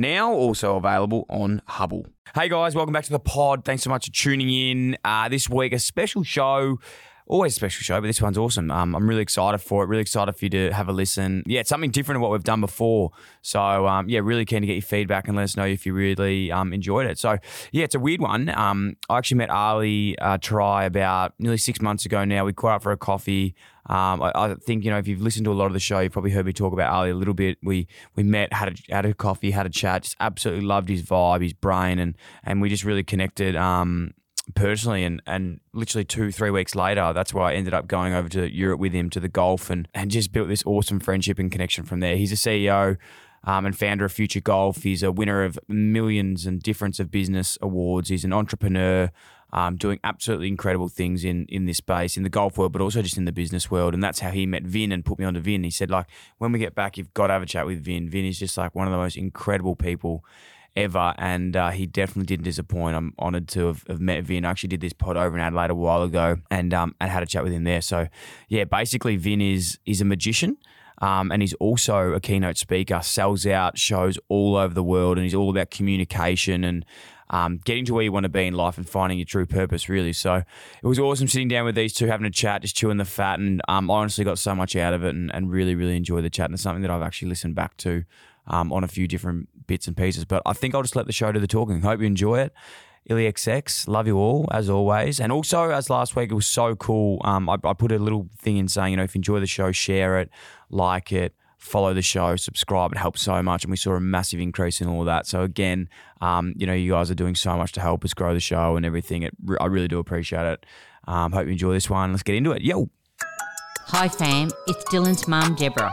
Now also available on Hubbl. Hey guys, welcome back to the pod. Thanks so much for tuning in. Uh, this week, a special show. Always a special show, but this one's awesome. Um, I'm really excited for it. Really excited for you to have a listen. Yeah, it's something different to what we've done before. So um, yeah, really keen to get your feedback and let us know if you really um, enjoyed it. So yeah, it's a weird one. Um, I actually met Ali uh, Terai about nearly six months ago now. We caught up for a coffee. Um, I, I think you know if you've listened to a lot of the show, you've probably heard me talk about Ali a little bit. We we met, had a, had a coffee, had a chat. Just absolutely loved his vibe, his brain, and and we just really connected. Um, personally and and literally two three weeks later that's why I ended up going over to Europe with him to the golf and and just built this awesome friendship and connection from there he's a CEO um, and founder of Future Golf he's a winner of millions and difference of business awards he's an entrepreneur um, doing absolutely incredible things in in this space in the golf world but also just in the business world and that's how he met Vinh and put me onto Vinh he said like when we get back you've got to have a chat with Vinh Vinh is just like one of the most incredible people ever, and uh, he definitely didn't disappoint. I'm honoured to have, have met Vinh. I actually did this pod over in Adelaide a while ago, and um, and had a chat with him there. So, yeah, basically, Vinh is is a magician. Um, and he's also a keynote speaker, sells out shows all over the world, and he's all about communication and um, getting to where you want to be in life and finding your true purpose, really. So it was awesome sitting down with these two, having a chat, just chewing the fat, and um, I honestly got so much out of it and, and really, really enjoyed the chat. And it's something that I've actually listened back to um, on a few different bits and pieces. But I think I'll just let the show do the talking. Hope you enjoy it. IllyXX, love you all as always. And also, as last week, it was so cool. Um, I, I put a little thing in saying, you know, if you enjoy the show, share it, like it, follow the show, subscribe. It helps so much. And we saw a massive increase in all of that. So, again, um, you know, you guys are doing so much to help us grow the show and everything. It, I really do appreciate it. Um, hope you enjoy this one. Let's get into it. Yo. Hi fam, it's Dylan's mum Deborah.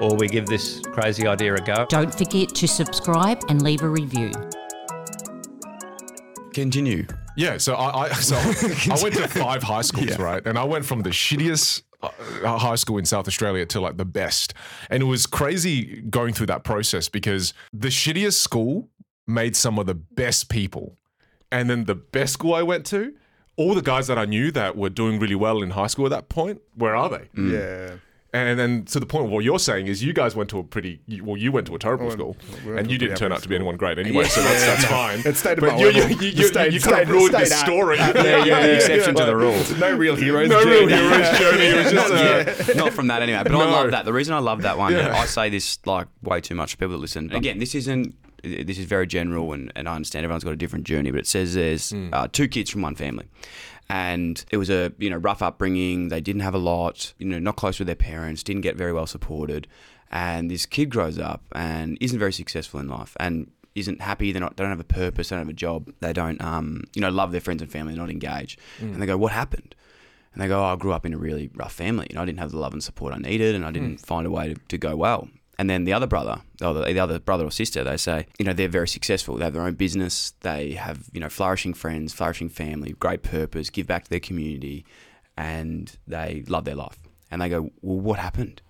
or we give this crazy idea a go. Don't forget to subscribe and leave a review. Continue. Yeah, so I, I so I went to five high schools, right? And I went from the shittiest uh, high school in South Australia to like the best. And it was crazy going through that process because the shittiest school made some of the best people. And then the best school I went to, all the guys that I knew that were doing really well in high school at that point, where are they? Yeah. And then to the point of what you're saying is you guys went to a pretty well you went to a terrible went- school we and you didn't turn out average to be school. anyone great anyway so that's, that's fine It stayed but above you, you, level. you, It you, stayed- you kind of ruined the stayed story at- yeah, yeah, The exception to the rule. No real heroes. no real journey. hero's journey it was just not, uh, yeah, not from that anyway. But I love that. The reason I love that one, Yeah. I say this like way too much for people that listen. Again, this isn't. This is very general, and, and I understand everyone's got a different journey. But it says there's uh, two kids from one family, and it was a you know rough upbringing. They didn't have a lot. You know, not close with their parents. Didn't get very well supported. And this kid grows up and isn't very successful in life, and isn't happy. They're not. They don't have a purpose. They don't have a job. They don't. Um, you know, love their friends and family. They're not engaged. And they go, "What happened?" And they go, oh, I grew up in a really rough family. You know, I didn't have the love and support I needed, and I didn't find a way to, to go well. And then the other brother, or the, the other brother or sister, they say, you know, they're very successful. They have their own business. They have, you know, flourishing friends, flourishing family, great purpose, give back to their community, and they love their life. And they go, well, what happened?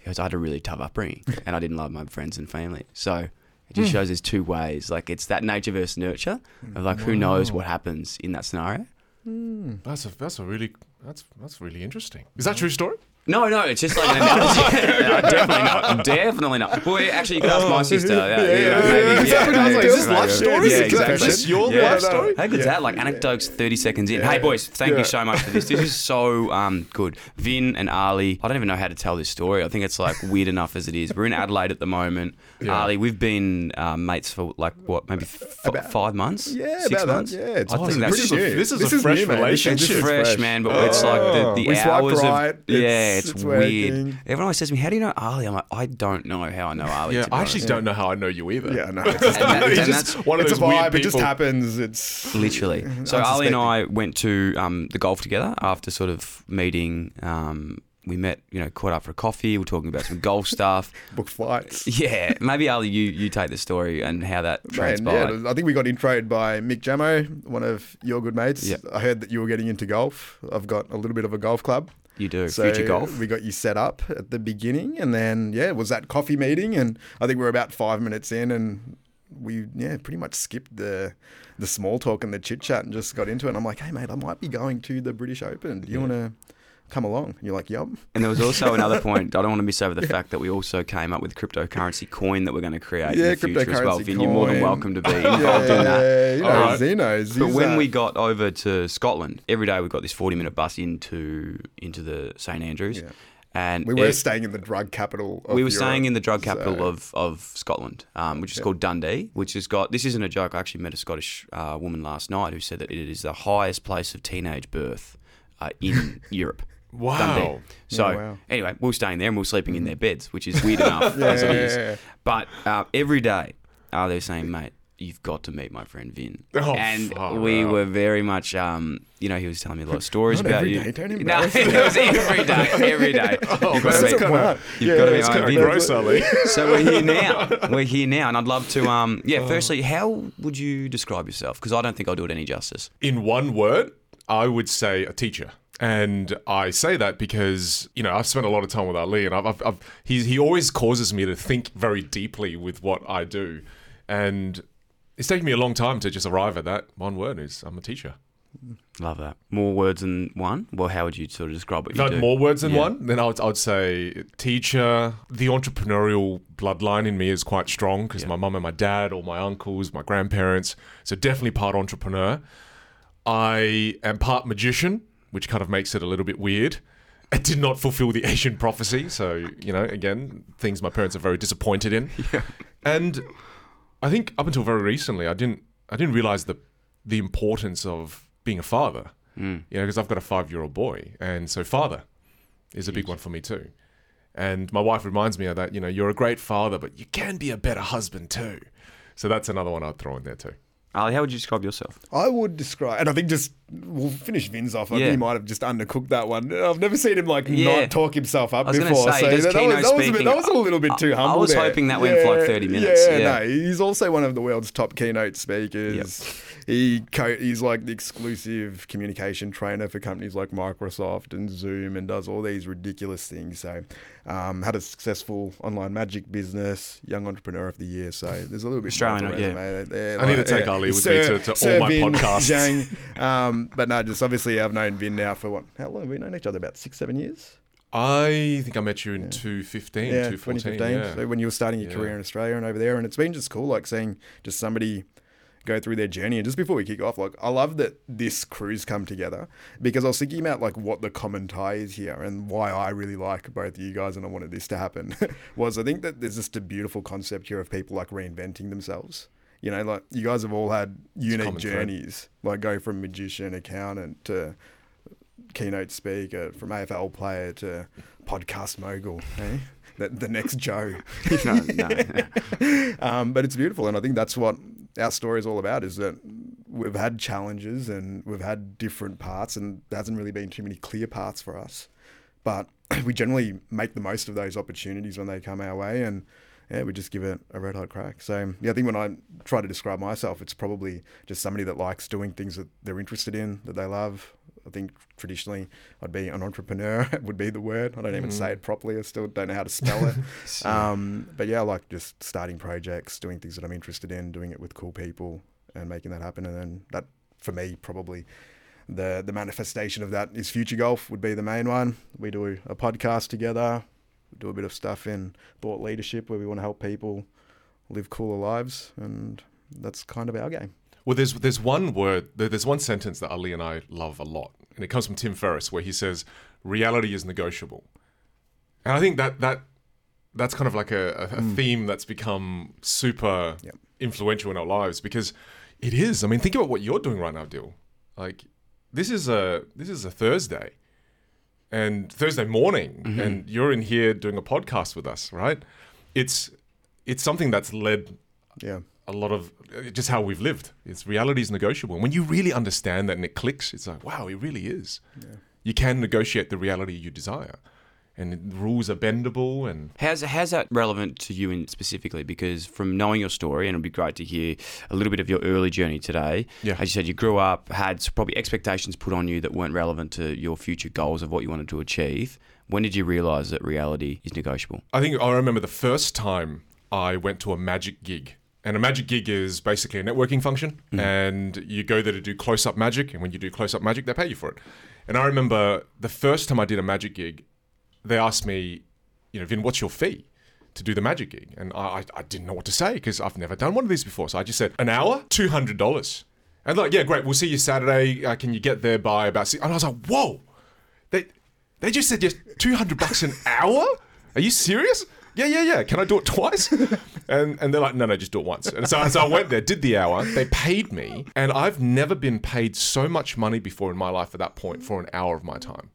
He goes, I had a really tough upbringing, and I didn't love my friends and family. So it just hmm. shows there's two ways. Like it's that nature versus nurture of like who knows what happens in that scenario. Hmm. That's a that's a really that's that's really interesting. Is that a true story? No, no, it's just like an analogy. No, definitely not. Definitely not. Well, actually, you could ask my sister. Yeah, yeah, maybe, Is that what I is this life story? Yeah, Is exactly. is this your Yeah. life story? How good's that? Like anecdotes, thirty seconds in. Hey, boys, thank Yeah. you so much for this. This is so um, good. Vinh and Ali. I don't even know how to tell this story. I think it's like weird enough as it is. We're in Adelaide at the moment. Yeah. Ali, we've been um, mates for like what, maybe f- five months? Yeah, six about that. months. Yeah, it's I awesome. think that's This is a, new. this is a fresh new, man. This is relationship. It's fresh, fresh. man, but it's like the, the We swiped hours of yeah, It's- it's, it's weird. working. Everyone always says to me, "How do you know Ali?" I'm like, I don't know how I know Ali. Yeah, to I actually honest. don't know how I know you either. Yeah, no. It's And that- He's and just that's- one of it's a those weird vibe. It just happens. It's Literally. So Unsuspecting. Ali and I went to um, the golf together after sort of meeting. Um, we met, you know, caught up for a coffee. We're talking about some golf stuff. booked flights. Yeah, maybe Ali, you you take the story and how that Man, transpired. yeah, I think we got introed by Mick Jamo, one of your good mates. Yeah. I heard that you were getting into golf. I've got a little bit of a golf club. You do So future golf. We got you set up at the beginning, and then yeah, it was that coffee meeting, and I think we're about five minutes in, and we yeah pretty much skipped the the small talk and the chit chat and just got into it. And I'm like, hey mate, I might be going to the British Open. Do you want to come along? And you're like, yup. And there was also another point. I don't want to miss over the fact that we also came up with cryptocurrency coin that we're going to create Yeah, in the future as well. Vinh, you're more than welcome to be involved in that. Yeah, he knows. Alright. He knows. But when we got over to Scotland, every day we got this forty-minute bus into into the St Andrews, Yeah. and we were it- staying in the drug capital. Of we were Europe, staying in the drug capital so- of, of Scotland, um, which is called Dundee, which has got. This isn't a joke. I actually met a Scottish uh, woman last night who said that it is the highest place of teenage birth uh, in Europe. Wow. Dundee. So Yeah, wow. anyway, we were staying there and we were sleeping in their beds, which is weird enough as it is. Yeah. But uh, every day, uh, they were saying, mate, you've got to meet my friend Vinh. Oh, and we out. were very much, um, you know, he was telling me a lot of stories Not about every you. day, don't no, it was every day, every day. Oh, You've got to meet- kinda- you've Yeah, got to be my Vinh. gross, Ali. So we're here now. We're here now, and I'd love to. Um, yeah. Firstly, how would you describe yourself? Because I don't think I'll do it any justice. In one word, I would say a teacher. And I say that because you know I've spent a lot of time with Ali, and I've, I've, I've he he always causes me to think very deeply with what I do, and it's taken me a long time to just arrive at that one word. Is I'm a teacher. Love that. More words than one. Well, how would you sort of describe what If you I do? had more words than Yeah. one, then I would, I would say teacher. The entrepreneurial bloodline in me is quite strong because my mum and my dad, all my uncles, my grandparents. So definitely part entrepreneur. I am part magician, which kind of makes it a little bit weird. It did not fulfill the Asian prophecy, so you know, again, things my parents are very disappointed in. And I think up until very recently, I didn't I didn't realize the the importance of being a father. Mm. You know, because I've got a five year old boy, and so father is a big one for me too. And my wife reminds me of that. You know, you're a great father, but you can be a better husband too. So that's another one I'd throw in there too. Ali, how would you describe yourself? I would describe, and I think just we'll finish Vinh's off. I Yeah. think he might have just undercooked that one. I've never seen him like Yeah. not talk himself up I was gonna before. say, so that, that was, that, was a bit, that was a little bit too I- I humble. was there. hoping that went for like 30 minutes, yeah. no, he's also one of the world's top keynote speakers. He co- he's like the exclusive communication trainer for companies like Microsoft and Zoom, and does all these ridiculous things. So, um, had a successful online magic business, young entrepreneur of the year. So there's a little bit more Australian, to the yeah. resume there. I need to take yeah. Ali with Sir- me to, to all my Vinh podcasts. Giang. Um, but no, just obviously I've known Vinh now for what? How long have we known each other? About six, seven years. I think I met you in 215, Yeah, 2015. Yeah. So when you were starting your Yeah. career in Australia and over there, and it's been just cool, like seeing just somebody go through their journey. And just before we kick off, like I love that this crew's come together because I was thinking about like what the common tie is here and why I really like both you guys and I wanted this to happen was I think that there's just a beautiful concept here of people like reinventing themselves. You know, like you guys have all had unique common thread. journeys, like go from magician, accountant to keynote speaker, from AFL player to podcast mogul. Eh? The, the next Joe. No, no. um, but it's beautiful, and I think that's what our story is all about: is that we've had challenges and we've had different parts, and there hasn't really been too many clear paths for us. But we generally make the most of those opportunities when they come our way, and yeah, we just give it a red hot crack. So yeah, I think when I try to describe myself, it's probably just somebody that likes doing things that they're interested in, that they love. I think traditionally I'd be an entrepreneur would be the word. I don't even Mm. say it properly. I still don't know how to spell it. um, but yeah, I like just starting projects, doing things that I'm interested in, doing it with cool people, and making that happen. And then that, for me, probably the the manifestation of that is Future Golf would be the main one. We do a podcast together, we do a bit of stuff in thought leadership where we want to help people live cooler lives, and that's kind of our game. Well, there's there's one word, there's one sentence that Ali and I love a lot, and it comes from Tim Ferriss, where he says, "Reality is negotiable," and I think that that that's kind of like a, a, a hmm. theme that's become super influential in our lives because it is. I mean, think about what you're doing right now, Dyl. Like, this is a this is a Thursday, and Thursday morning, and you're in here doing a podcast with us, right? It's it's something that's led Yeah. a lot of uh, just how we've lived. It's reality is negotiable. And when you really understand that and it clicks, it's like, wow, it really is. You can negotiate the reality you desire. And rules are bendable and How's how's that relevant to you in specifically? Because from knowing your story, and it'd be great to hear a little bit of your early journey today. Yeah. As you said, you grew up, had probably expectations put on you that weren't relevant to your future goals of what you wanted to achieve. When did you realise that reality is negotiable? I think I remember the first time I went to a magic gig. And a magic gig is basically a networking function. Mm. And you go there to do close up magic. And when you do close up magic, they pay you for it. And I remember the first time I did a magic gig, they asked me, you know, Vinh, what's your fee to do the magic gig? And I, I, didn't know what to say because I've never done one of these before. So I just said, an hour, $200. And like, yeah, great. We'll see you Saturday. Uh, can you get there by about six? And I was like, whoa. They, they just said, yes, 200 bucks an hour? Are you serious? Yeah, yeah, yeah. Can I do it twice? And and they're like, no, no, just do it once. And so, so I went there, did the hour. They paid me, and I've never been paid so much money before in my life at that point for an hour of my time.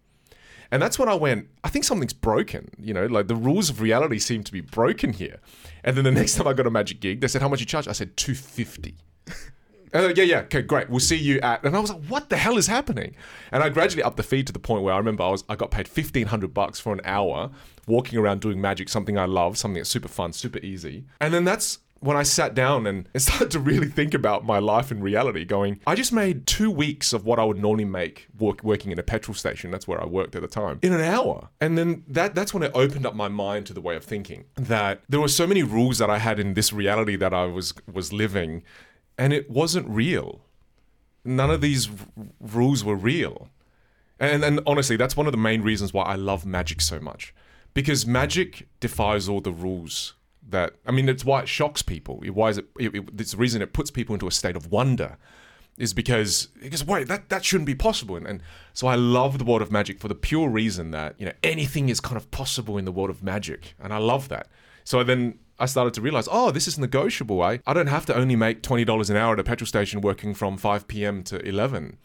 And that's when I went, I think something's broken. You know, like the rules of reality seem to be broken here. And then the next time I got a magic gig, they said, How much you charge? I said, 250 and like, yeah, yeah, okay, great. We'll see you at. And I was like, what the hell is happening? And I gradually upped the fee to the point where I remember I was I got paid fifteen hundred bucks for an hour walking around doing magic, something I love, something that's super fun, super easy. And then that's when I sat down and started to really think about my life in reality. Going, I just made two weeks of what I would normally make work, working in a petrol station. That's where I worked at the time in an hour. And then that that's when it opened up my mind to the way of thinking that there were so many rules that I had in this reality that I was was living and it wasn't real. None of these r- rules were real. And, and honestly, that's one of the main reasons why I love magic so much. Because magic defies all the rules that, I mean, it's why it shocks people. Why is it, it, it- it's the reason it puts people into a state of wonder is because, because wait, that, that shouldn't be possible. And, and so I love the world of magic for the pure reason that, you know, anything is kind of possible in the world of magic. And I love that. So then I started to realize, oh, this is negotiable. I, I don't have to only make $20 an hour at a petrol station working from 5 p.m. to 11.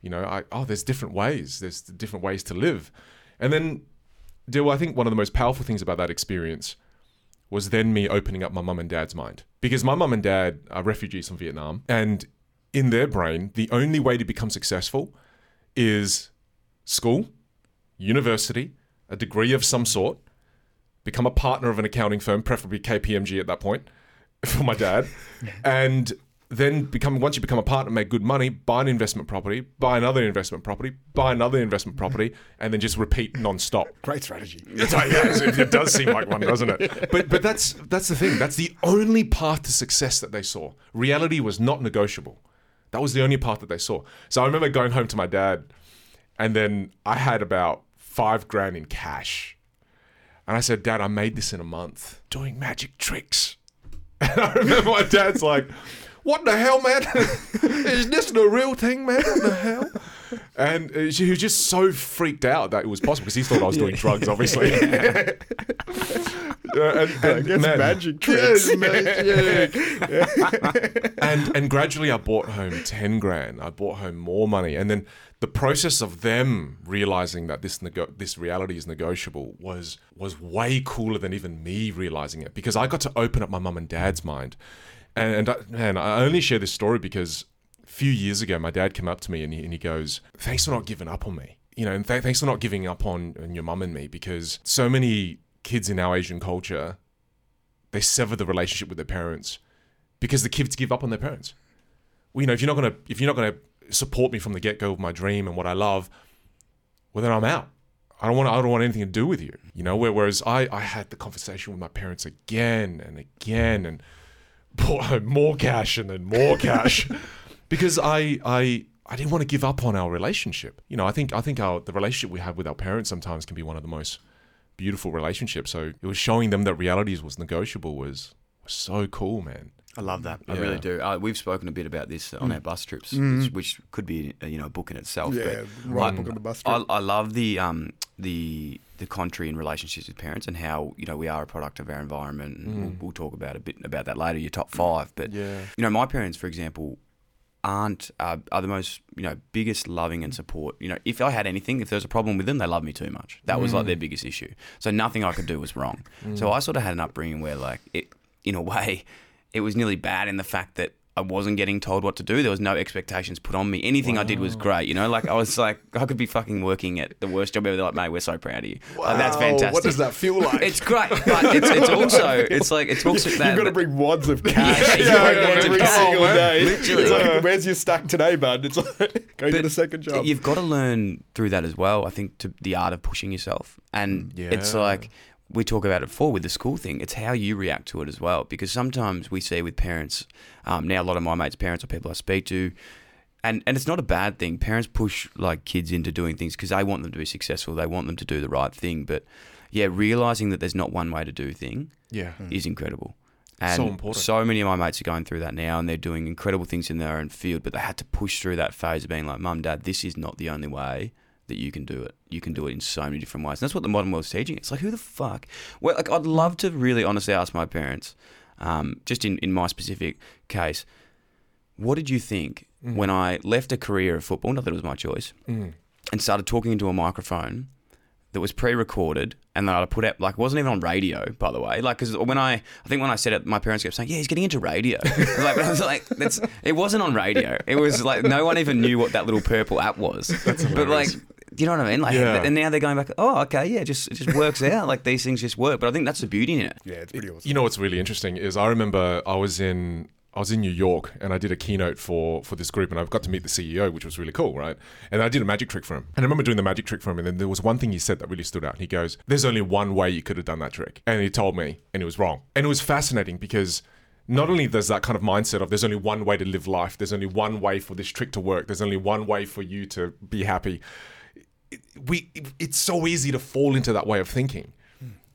You know, I, oh, there's different ways. There's different ways to live. And then, Dyl, I think one of the most powerful things about that experience was then me opening up my mum and dad's mind. Because my mum and dad are refugees from Vietnam. And in their brain, the only way to become successful is school, university, a degree of some sort, become a partner of an accounting firm, preferably KPMG at that point, for my dad, and then become once you become a partner, make good money, buy an investment property, buy another investment property, buy another investment property, and then just repeat non-stop. Great strategy. It's like, yeah, it it does seem like one, doesn't it? But but that's that's the thing. That's the only path to success that they saw. Reality was not negotiable. That was the only path that they saw. So I remember going home to my dad, and then I had about five grand in cash. And I said, Dad, I made this in a month doing magic tricks. And I remember my dad's like, What the hell, man? Is this the real thing, man? What the hell? And uh, she was just so freaked out that it was possible because he thought I was doing drugs, obviously. Uh, and, and, guess man- magic tricks. Yes, magic. and and gradually I bought home ten grand. I bought home more money, and then the process of them realizing that this nego- this reality is negotiable was was way cooler than even me realizing it because I got to open up my mum and dad's mind, and, and I, man, I only share this story because a few years ago, my dad came up to me and he, and he goes, "Thanks for not giving up on me." You know, and th- thanks for not giving up on, on your mum and me because so many kids in our Asian culture, they sever the relationship with their parents because the kids give up on their parents. Well, you know, if you're not gonna if you're not gonna support me from the get go of my dream and what I love, well then I'm out. I don't want I don't want anything to do with you. You know, whereas I I had the conversation with my parents again and again and more cash and then more cash because I I I didn't want to give up on our relationship. You know, I think I think our the relationship we have with our parents sometimes can be one of the most beautiful relationships. So it was showing them that realities was negotiable was, was so cool, man. I love that. I Yeah. really do. Uh, we've spoken a bit about this on Mm. our bus trips, Mm. which, which could be you know a book in itself. Yeah, but write a I- book on the bus trip. I. I love the um the the contrary in relationships with parents and how you know we are a product of our environment. And we'll, Mm. we'll talk about a bit about that later. Your top five, but Yeah. you know my parents, for example, aren't uh, are the most you know biggest loving and support. You know, if I had anything, if there was a problem with them, they love me too much. That was like Mm. their biggest issue. So nothing I could do was wrong. So Mm. I sort of had an upbringing where like it, in a way, it was nearly bad in the fact that. I wasn't getting told what to do. There was no expectations put on me. Anything I did was great. You know, like I was like, I could be fucking working at the worst job ever. They're like, mate, we're so proud of you. Like, that's fantastic. What does that feel like? It's great, but it's, it's also it's like it's also that You've got to bring wads of cash Yeah, yeah, yeah, every single day. Literally. It's like, where's your stack today, bud? It's like, go get a second job. You've got to learn through that as well. I think to the art of pushing yourself, and mm, it's like we talk about it before with the school thing. It's how you react to it as well, because sometimes we see with parents. Um, now a lot of my mates' parents or people I speak to. And, and it's not a bad thing. Parents push like kids into doing things because they want them to be successful. They want them to do the right thing. But yeah, realizing that there's not one way to do thing Yeah. is incredible. And So important. so many of my mates are going through that now and they're doing incredible things in their own field, but they had to push through that phase of being like, Mum, Dad, this is not the only way that you can do it. You can do it in so many different ways. And that's what the modern world's teaching. It's like, who the fuck? Well, like, I'd love to really honestly ask my parents, um, just in, in my specific case, what did you think Mm. when I left a career of football, not that it was my choice, Mm. and started talking into a microphone that was pre-recorded and that I put out like it wasn't even on radio by the way like because when I I think when I said it my parents kept saying yeah he's getting into radio I like, I was like that's it wasn't on radio it was like no one even knew what that little purple app was but like you know what I mean like Yeah. and now they're going back oh okay yeah it just it just works out like these things just work but I think that's the beauty in it yeah, it's pretty awesome. You know what's really interesting is I remember I was in I was in New York and I did a keynote for for this group and I got to meet the CEO, which was really cool, right? And I did a magic trick for him. And I remember doing the magic trick for him, and then there was one thing he said that really stood out. He goes, "There's only one way you could have done that trick," and he told me, and it was wrong. And it was fascinating because. Not only there's that kind of mindset of there's only one way to live life, there's only one way for this trick to work, there's only one way for you to be happy. We, it's so easy to fall into that way of thinking.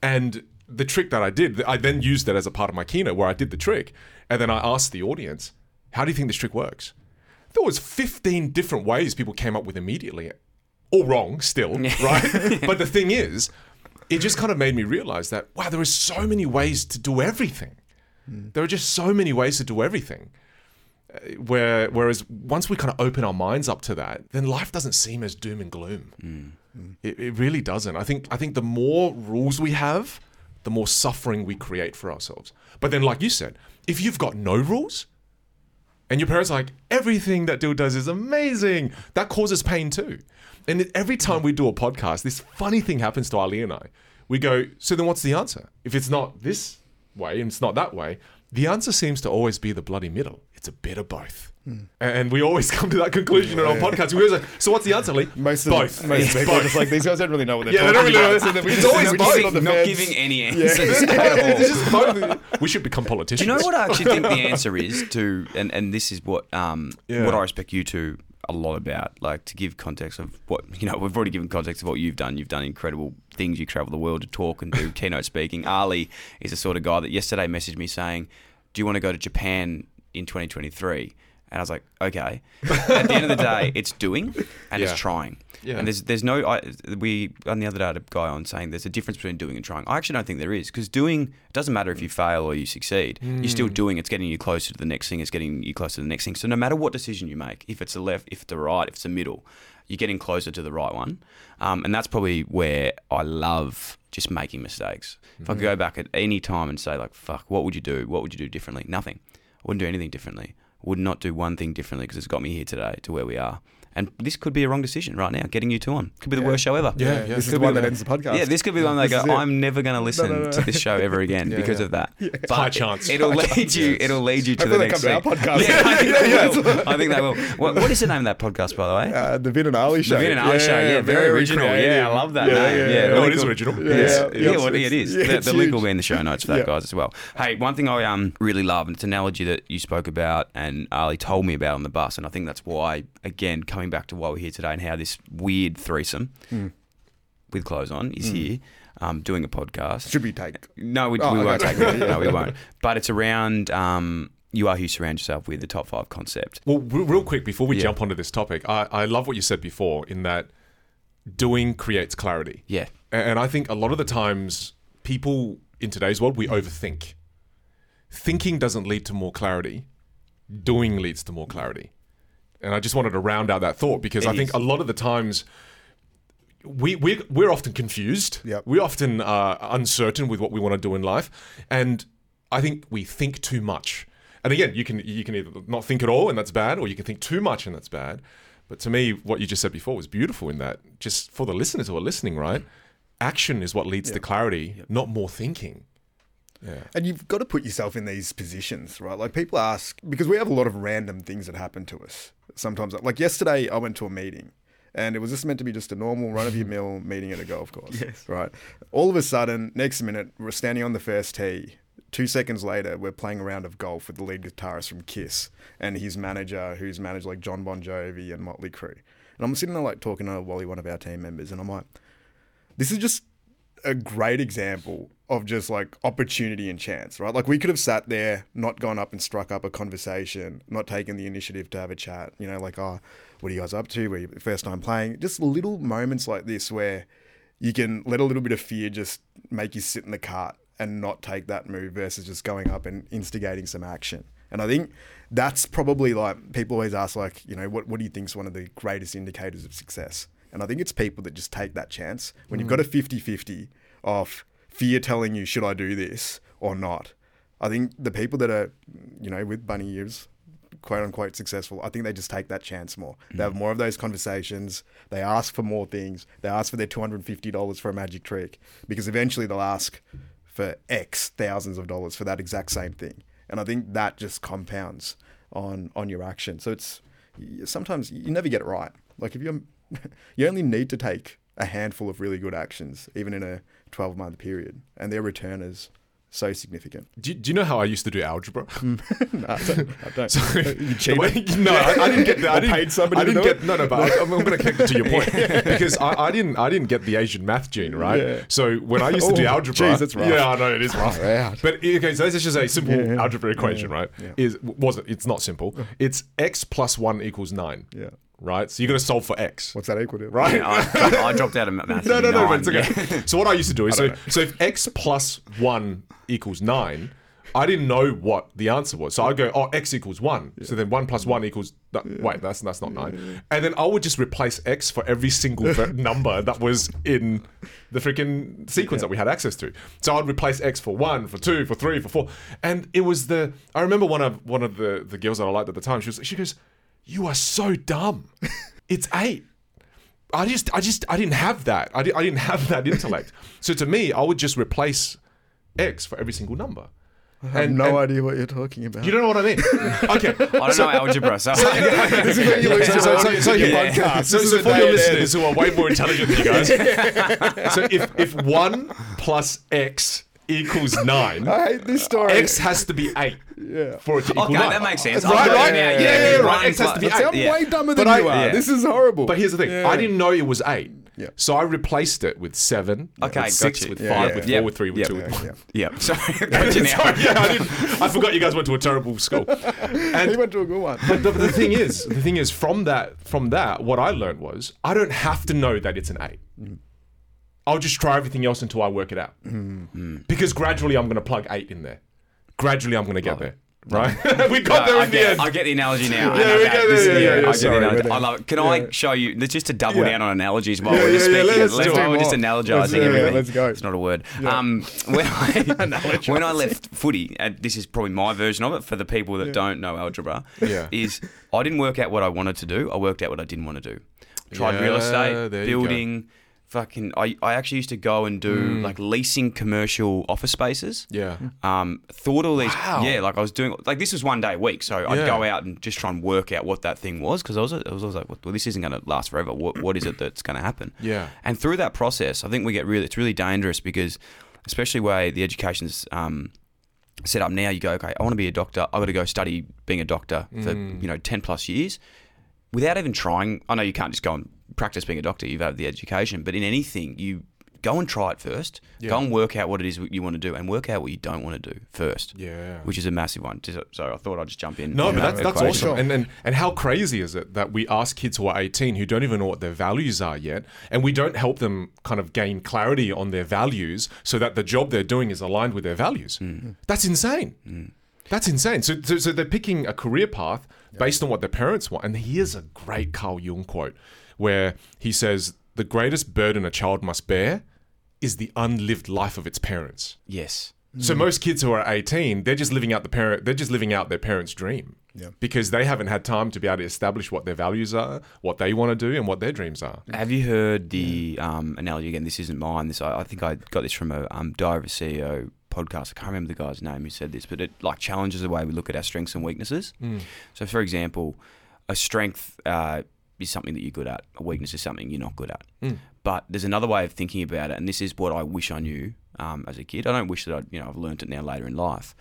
And the trick that I did, I then used that as a part of my keynote where I did the trick. And then I asked the audience, how do you think this trick works? There was 15 different ways people came up with immediately. All wrong still, right? but the thing is, it just kind of made me realize that, wow, there are so many ways to do everything. Mm. There are just so many ways to do everything. Where, whereas once we kind of open our minds up to that, then life doesn't seem as doom and gloom. Mm. Mm. It, it really doesn't. I think I think the more rules we have, the more suffering we create for ourselves. But then, like you said, if you've got no rules, and your parents are like everything that Dyl does is amazing, that causes pain too. And every time we do a podcast, this funny thing happens to Ali and I. We go, so then what's the answer? If it's not this way and it's not that way, the answer seems to always be the bloody middle. It's a bit of both. And we always come to that conclusion in our podcast. We always like, so what's the answer, Lee? Most of both. The, most It's people are both. just like these guys don't really know what they're Yeah, they don't really know about. this. So It's always both. sit on the not giving any Yeah. answers at all. It's just both. We should become politicians. Do you know what I actually think the answer is to, and, and this is what um Yeah. what I respect you to a lot about, like to give context of what you know. We've already given context of what you've done. You've done incredible things. You travel the world to talk and do keynote speaking. Ali is the sort of guy that yesterday messaged me saying, "Do you want to go to Japan in 2023?" And I was like, "Okay." At the end of the day, it's doing and Yeah. it's trying. Yeah. And there's there's no I, we on the other day I had a guy on saying there's a difference between doing and trying. I actually don't think there is because doing it doesn't matter if you fail or you succeed. You're Mm. still doing. It's getting you closer to the next thing. It's getting you closer to the next thing. So no matter what decision you make, if it's a left, if it's a right, if it's a middle, you're getting closer to the right one. Um, and that's probably where I love just making mistakes. If I could go Mm. back at any time and say like, "Fuck, what would you do? What would you do differently?" Nothing. Wouldn't do anything differently. would not do one thing differently because it's got me here today to where we are. And this could be a wrong decision right now, getting you two on. Could be the worst show ever. Yeah, yeah. This is Could the be one that ends the podcast. Yeah, this could be the one they This go. I'm never going to listen no, no. to this show ever again because yeah. of that. But high chance. It'll High lead you. It'll lead you to Hopefully the next come to our podcast. Yeah, I think they Yeah, will. I think they will. What, what is the name of that podcast, by the way? Uh, the Vinh and Ali show. The Vinh and Ali show. Yeah, very, original. Yeah, I love that name. yeah, Yeah, yeah. Oh, it is original. Yeah, yeah, Yeah, yeah. well, it is. The link will be in the show notes for that, guys, as well. Hey, one thing I um really love, and it's an analogy that you spoke about and Ali told me about on the bus, and I think that's why, again, coming back to why we're here today and how this weird threesome Hmm. with clothes on is here, um, doing a podcast. Should we take? No, we, Oh, we okay. won't take it. No, we won't. But it's around um, you are who you surround yourself with, the top five concept. Well, re- real quick before we Yeah. jump onto this topic, I, I love what you said before in that doing creates clarity. Yeah. And I think a lot of the times people in today's world, we overthink. Thinking doesn't lead to more clarity, doing leads to more clarity. And I just wanted to round out that thought because It I think a lot of the times we, we, we're often confused. Yep. We're often uh, uncertain with what we want to do in life. And I think we think too much. And again, you can you can either not think at all and that's bad, or you can think too much and that's bad. But to me, what you just said before was beautiful in that just for the listeners who are listening, right? Action is what leads to clarity, not more thinking. Yeah. And you've got to put yourself in these positions, right? Like people ask because we have a lot of random things that happen to us. Sometimes, like yesterday, I went to a meeting, and it was just meant to be just a normal run of your mill meeting at a golf course. Yes. Right. All of a sudden, next minute, we're standing on the first tee. Two seconds later, we're playing a round of golf with the lead guitarist from Kiss and his manager, who's managed like Jon Bon Jovi and Motley Crue. And I'm sitting there like talking to Wally, one of our team members, and I'm like, this is just a great example of just like opportunity and chance, right? Like we could have sat there, not gone up and struck up a conversation, not taken the initiative to have a chat, you know, like, oh, what are you guys up to? Were you first time playing? Just little moments like this where you can let a little bit of fear just make you sit in the cart and not take that move versus just going up and instigating some action. And I think that's probably like people always ask, like, you know, what, what do you think is one of the greatest indicators of success? And I think it's people that just take that chance. When you've got mm. a 50 50 of fear telling you, should I do this or not? I think the people that are, you know, with bunny ears, quote unquote successful, I think they just take that chance more. They have mm. more of those conversations. They ask for more things. They ask for their $250 for a magic trick because eventually they'll ask for X thousands of dollars for that exact same thing. And I think that just compounds on on your action. So it's sometimes you never get it right. Like if you you only need to take a handful of really good actions, even in a 12 month period, and their return is so significant. Do, do you know how I used to do algebra? no, I don't. I don't. So- you cheated? no, I, I didn't get that. I didn't, paid somebody I didn't get it? no, no. But I, I'm going to connect it to your point because I, I didn't. I didn't get the Asian math gene right. Yeah. So when I used to do Oh, algebra, geez, that's rough. yeah, I know it is rough. Far. But okay, so this is just a simple Yeah. algebra equation, right? Yeah. Is wasn't it's not simple. It's x plus one equals nine. Yeah. Right. So you're going to solve for x. What's that equal to? Right. I, I dropped out of math. No, no, no, nine, it's okay. yeah. So what I used to do is so know. so if x plus one equals nine, I didn't know what the answer was. So I'd go, oh, x equals one. So then one plus one equals no, wait, that's that's not nine. And then I would just replace x for every single ver- number that was in the freaking sequence that we had access to. So I'd replace x for one, for two, for three, for four. And it was the I remember one of one of the the girls that I liked at the time. She was she goes, "You are so dumb. It's eight. I just, I just, I didn't have that. I, di- I didn't have that intellect. so to me, I would just replace X for every single number. I have no idea what you're talking about. You don't know what I mean? okay. I don't know algebra, so this is where you lose So, your so, so, audience so, your yeah. podcast. so, so for your listeners who are way more intelligent than you guys, so if if one plus X equals nine, I hate this story. X has to be eight Yeah. for it to equal okay, nine. that makes sense. Right, I've got right? it now, Yeah, yeah, yeah, right. One X has to be plus- eight. I'm yeah. way dumber than But you I- are. yeah. This is horrible. But here's the thing: Yeah. I didn't know it was eight. Yeah. So I replaced it with seven, Okay, with six, you. with Yeah, five, yeah, with yeah. four, with three, with Yep. two, with Yeah, one. yeah. Yeah, sorry, got. Sorry, yeah, I, I forgot you guys went to a terrible school. he And went to a good one. but the, the thing is, the thing is, from that, from that, what I learned was I don't have to know that it's an eight. Mm. I'll just try everything else until I work it out. Because gradually, I'm going to plug eight in there. Gradually, I'm going to get there. right? we got No, there I in the get, end. I get the analogy now. Yeah, I we get This- there, yeah, yeah, I get the analogy. I love it. Can. I show you? Let's just to double down on analogies while we're just speaking. let's Let's, while we're just Let's- analogizing yeah, everything. let's go. It's not a word. Um, when I when I left footy, and this is probably my version of it for the people that don't know algebra, Yeah. is I didn't work out what I wanted to do. I worked out what I didn't want to do. Tried real estate, there you go. building. Fucking, I, I actually used to go and do like leasing commercial office spaces. yeah. Um, thought all these, Wow. yeah, like I was doing, like this was one day a week, so I'd go out and just try and work out what that thing was because I was, I was always like, well, this isn't going to last forever. What, what is it that's going to happen? Yeah. And through that process, I think we get really, it's really dangerous because, especially where the education's um, set up now, you go, okay, I want to be a doctor. I've got to go study being a doctor for Mm. you know ten plus years without even trying. I know you can't just go and practice being a doctor. You've had the education, but in anything, you go and try it first. Yeah. Go and work out what it is you want to do, and work out what you don't want to do first. Yeah. which is a massive one. Just- uh, So I thought I'd just jump in. No, on but that that's, that's equation. awesome. And, and and how crazy is it that we ask kids who are 18 who don't even know what their values are yet, and we don't help them kind of gain clarity on their values so that the job they're doing is aligned with their values? Mm. mm. That's insane. Mm. That's insane. So, so, so they're picking a career path based on what their parents want. And here's a great Carl Jung quote where he says, The greatest burden a child must bear is the unlived life of its parents. Yes. So most kids who are 18, they're just living out the parent they're just living out their parents' dream. Yeah. Because they haven't had time to be able to establish what their values are, what they want to do, and what their dreams are. Have you heard the um, analogy again? This isn't mine. This I, I think I got this from a um, Diary of a CEO podcast. I can't remember the guy's name who said this, but it like challenges the way we look at our strengths and weaknesses. So, for example, a strength uh, is something that you're good at. A weakness is something you're not good at. But there's another way of thinking about it, and this is what I wish I knew um, as a kid. I don't wish that I, you know, I've learned it now later in life.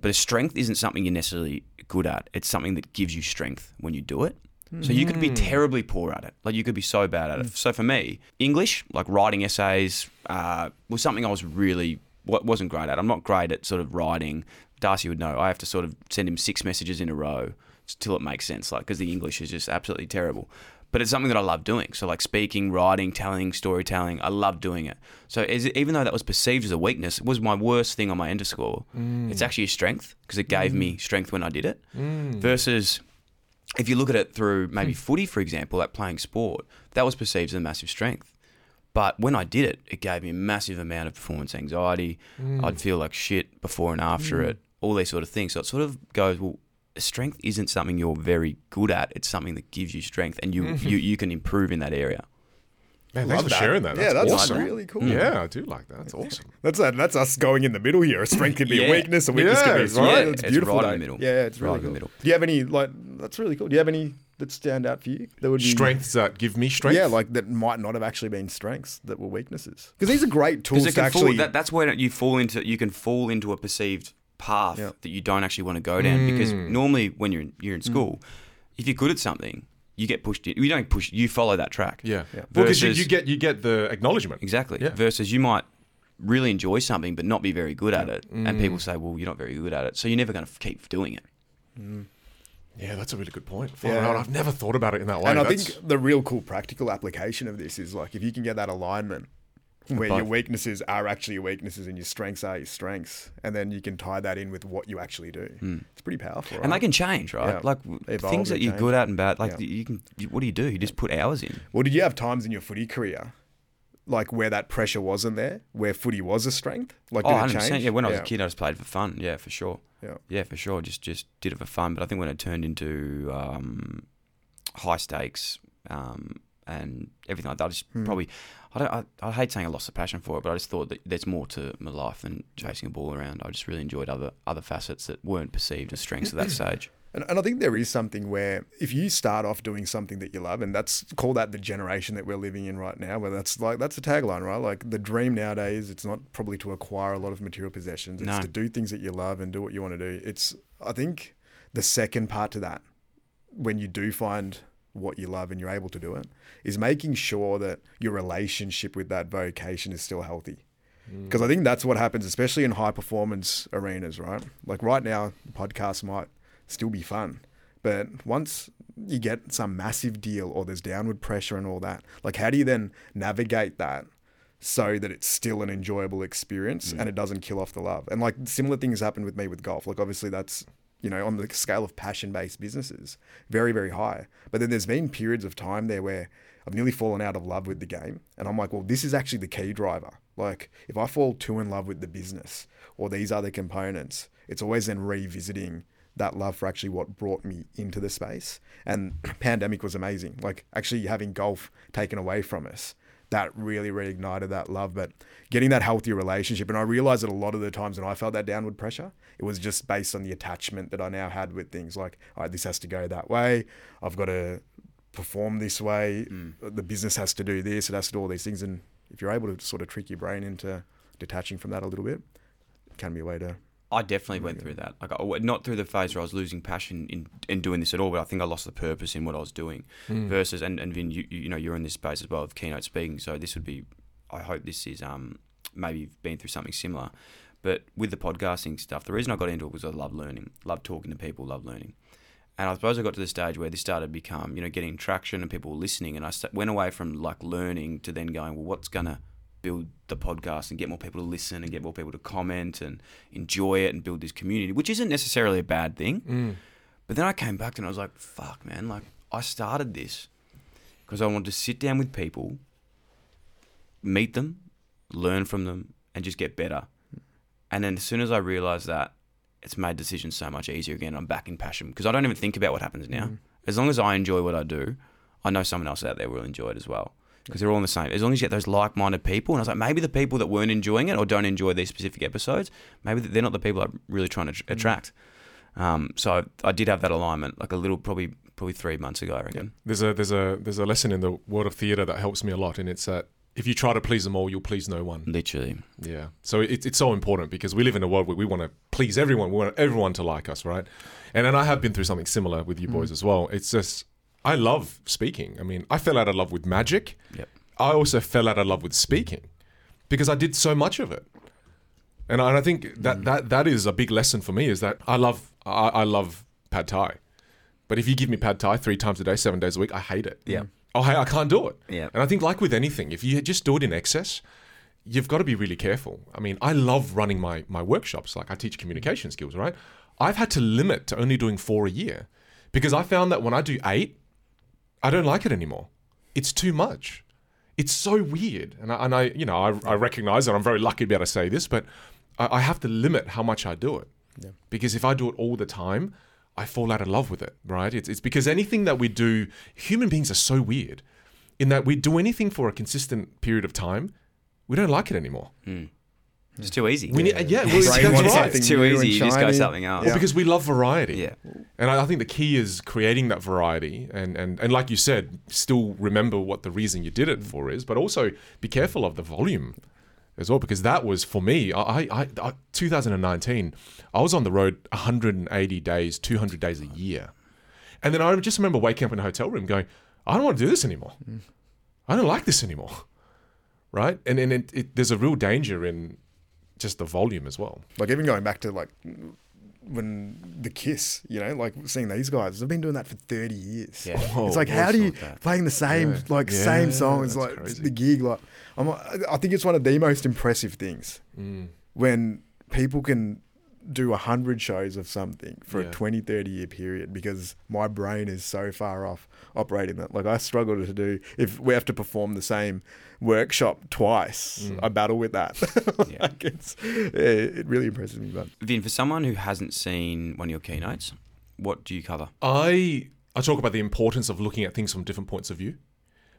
But a strength isn't something you're necessarily good at. It's something that gives you strength when you do it. So you could be terribly poor at it. Like you could be so bad at it. So for me, English, like writing essays, uh, was something I was really wa- wasn't great at. I'm not great at sort of writing. Darcy would know. I have to sort of send him six messages in a row till it makes sense. Like because the English is just absolutely terrible. But it's something that I love doing. So like speaking, writing, telling, storytelling, I love doing it. So is it, even though that was perceived as a weakness, it was my worst thing on my ENTER score. Mm. It's actually a strength because it gave mm. me strength when I did it. Mm. Versus if you look at it through maybe hmm. footy, for example, like playing sport, that was perceived as a massive strength. But when I did it, it gave me a massive amount of performance anxiety. I'd feel like shit before and after it, all these sort of things. So it sort of goes, well, strength isn't something you're very good at. It's something that gives you strength and you, mm-hmm. you, you can improve in that area. Man, thanks for sharing that. Yeah, That's, that's awesome. really cool. Yeah, I do like that. That's awesome. That's that. That's us going in the middle here. A strength can be Yeah. a weakness. A weakness could be Yeah, a strength. right. It's It's beautiful. right in the middle. Yeah, it's Right really in the middle. Do you have any like? That's really cool. Do you have any that stand out for you? That would be Strengths that give me strength. Yeah, like that might not have actually been strengths that were weaknesses. Because these are great tools Because to actually. that, that's where you fall into. You can fall into a perceived path Yeah. that you don't actually want to go down. Because Mm. normally, when you're in, you're in school, if you're good at something, you get pushed. In, you don't push. You follow that track. yeah. Well, because you, you get you get the acknowledgement. exactly. Yeah. Versus you might really enjoy something but not be very good at it, and Mm. people say, "Well, you're not very good at it," so you're never going to keep doing it. Yeah, that's a really good point. Far Yeah. out. I've never thought about it in that way. and I That's- think the real cool practical application of this is like if you can get that alignment where your weaknesses are actually your weaknesses and your strengths are your strengths, and then you can tie that in with what you actually do. It's pretty powerful. Hmm. And they can change, right? Yeah. Like evolve, things that you're change. good at and bad. Like Yeah. you can. What do you do? You just put hours in. Well, did you have times in your footy career, like where that pressure wasn't there, where footy was a strength? Like, Oh, did it 100%. change? Yeah, when I was a kid, I just played for fun. Yeah, for sure. Yeah. Yeah, for sure. Just just did it for fun. But I think when it turned into um, high stakes um, and everything like that, I just Hmm. probably I don't I, I hate saying I lost the passion for it, but I just thought that there's more to my life than chasing a ball around. I just really enjoyed other other facets that weren't perceived as strengths at that stage. And, and I think there is something where if you start off doing something that you love, and that's call that the generation that we're living in right now, where that's like that's a tagline, right? Like the dream nowadays, it's not probably to acquire a lot of material possessions. It's No. to do things that you love and do what you want to do. It's I think the second part to that, when you do find what you love and you're able to do it, is making sure that your relationship with that vocation is still healthy. Mm. Because I think that's what happens, especially in high performance arenas, right? Like right now, the podcast might still be fun. But once you get some massive deal or there's downward pressure and all that, like how do you then navigate that so that it's still an enjoyable experience and mm. it doesn't kill off the love? And like similar things happen with me with golf. Like obviously that's you know, on the scale of passion based businesses, very, very high. But then there's been periods of time there where I've nearly fallen out of love with the game. And I'm like, well, this is actually the key driver. Like, if I fall too in love with the business or these other components, it's always then revisiting that love for actually what brought me into the space. And pandemic was amazing. Like, actually having golf taken away from us that really reignited that love. But getting that healthier relationship, and I realized that a lot of the times when I felt that downward pressure, it was just based on the attachment that I now had with things like, all right, this has to go that way. I've got to perform this way. Mm. The business has to do this. It has to do all these things. And if you're able to sort of trick your brain into detaching from that a little bit, it can be a way to I definitely went through that. Like, not through the phase where I was losing passion in, in doing this at all, but I think I lost the purpose in what I was doing. Mm. Versus, and and Vinh, you, you know, you're in this space as well of keynote speaking, so this would be. I hope this is um maybe you've been through something similar, but with the podcasting stuff, the reason I got into it was I love learning, love talking to people, love learning. And I suppose I got to the stage where this started to become, you know, getting traction and people were listening. And I went away from like learning to then going, well, what's going to build the podcast and get more people to listen and get more people to comment and enjoy it and build this community, which isn't necessarily a bad thing. Mm. But then I came back and I was like, fuck, man, like I started this because I wanted to sit down with people, meet them, learn from them, and just get better. And then as soon as I realized that, it's made decisions so much easier again. I'm back in passion because I don't even think about what happens now. Mm. As long as I enjoy what I do, I know someone else out there will enjoy it as well because they're all in the same. As long as you get those like-minded people, and I was like, maybe the people that weren't enjoying it or don't enjoy these specific episodes, maybe they're not the people I'm really trying to mm. attract. Um, so I, I, did have that alignment, like a little, probably probably three months ago, I reckon. There's a there's a there's a lesson in the world of theatre that helps me a lot, and it's that if you try to please them all, you'll please no one. Literally. Yeah. So it, it's so important because we live in a world where we want to please everyone. We want everyone to like us, right? And then I have been through something similar with you boys mm. as well. It's just I love speaking. I mean, I fell out of love with magic. Yep. I also fell out of love with speaking because I did so much of it. And I, think that, mm. that that is a big lesson for me is that I love I, I, love pad thai, but if you give me pad thai three times a day, seven days a week, I hate it. Yeah. Oh, hey, I can't do it. Yeah. And I think like with anything, if you just do it in excess, you've got to be really careful. I mean, I love running my my workshops. Like I teach communication skills, right? I've had to limit to only doing four a year because I found that when I do eight, I don't like it anymore. It's too much it's so weird. And I, and I you know, I, I recognize that I'm very lucky to be able to say this, but I, I have to limit how much I do it. Yeah. Because if I do it all the time, I fall out of love with it, right? It's, it's because anything that we do, human beings are so weird in that we do anything for a consistent period of time, we don't like it anymore. Mm. It's too easy. We need, yeah, well, that's right. It's too easy. You just go something else. Well, because we love variety. Yeah. And I, I think the key is creating that variety, and, and and like you said, still remember what the reason you did it for is, but also be careful of the volume as well, because that was for me. I, I, I 2019, I was on the road 180 days, 200 days a year, and then I just remember waking up in a hotel room going, I don't want to do this anymore. Mm. I don't like this anymore. Right, and and it, it, there's a real danger in just the volume as well. Like even going back to like when the Kiss, you know, like seeing these guys, they've been doing that for thirty years. Yeah. it's like how do you playing the same yeah. like yeah, same songs like crazy. the gig like I'm, I think it's one of the most impressive things mm. when people can do 100 shows of something for yeah. a 20 30 year period because my brain is so far off operating that like i struggle to do if we have to perform the same workshop twice mm. i battle with that yeah. like it's, it really impresses me but Vinh for someone who hasn't seen one of your keynotes what do you cover i i talk about the importance of looking at things from different points of view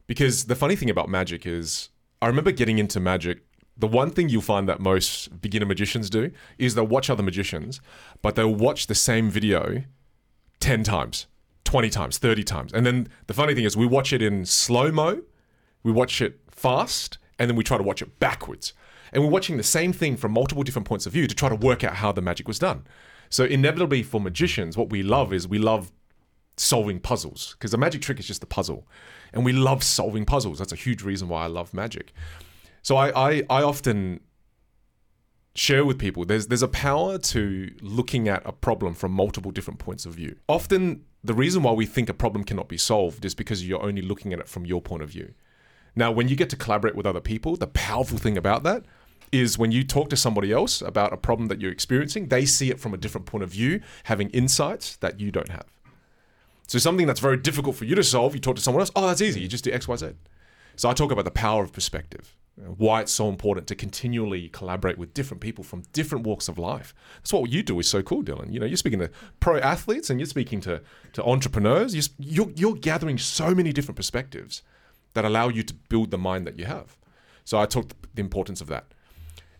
because the funny thing about magic is i remember getting into magic the one thing you'll find that most beginner magicians do is they'll watch other magicians, but they'll watch the same video 10 times, 20 times, 30 times. And then the funny thing is, we watch it in slow mo, we watch it fast, and then we try to watch it backwards. And we're watching the same thing from multiple different points of view to try to work out how the magic was done. So, inevitably, for magicians, what we love is we love solving puzzles because the magic trick is just a puzzle. And we love solving puzzles. That's a huge reason why I love magic. So I, I, I often share with people there's there's a power to looking at a problem from multiple different points of view. Often the reason why we think a problem cannot be solved is because you're only looking at it from your point of view. Now, when you get to collaborate with other people, the powerful thing about that is when you talk to somebody else about a problem that you're experiencing, they see it from a different point of view, having insights that you don't have. So something that's very difficult for you to solve, you talk to someone else, oh, that's easy. You just do X, Y, Z. So I talk about the power of perspective, why it's so important to continually collaborate with different people from different walks of life. That's what you do is so cool, Dylan. You know, you're speaking to pro athletes and you're speaking to, to entrepreneurs. You're, you're, you're gathering so many different perspectives that allow you to build the mind that you have. So I talk the importance of that.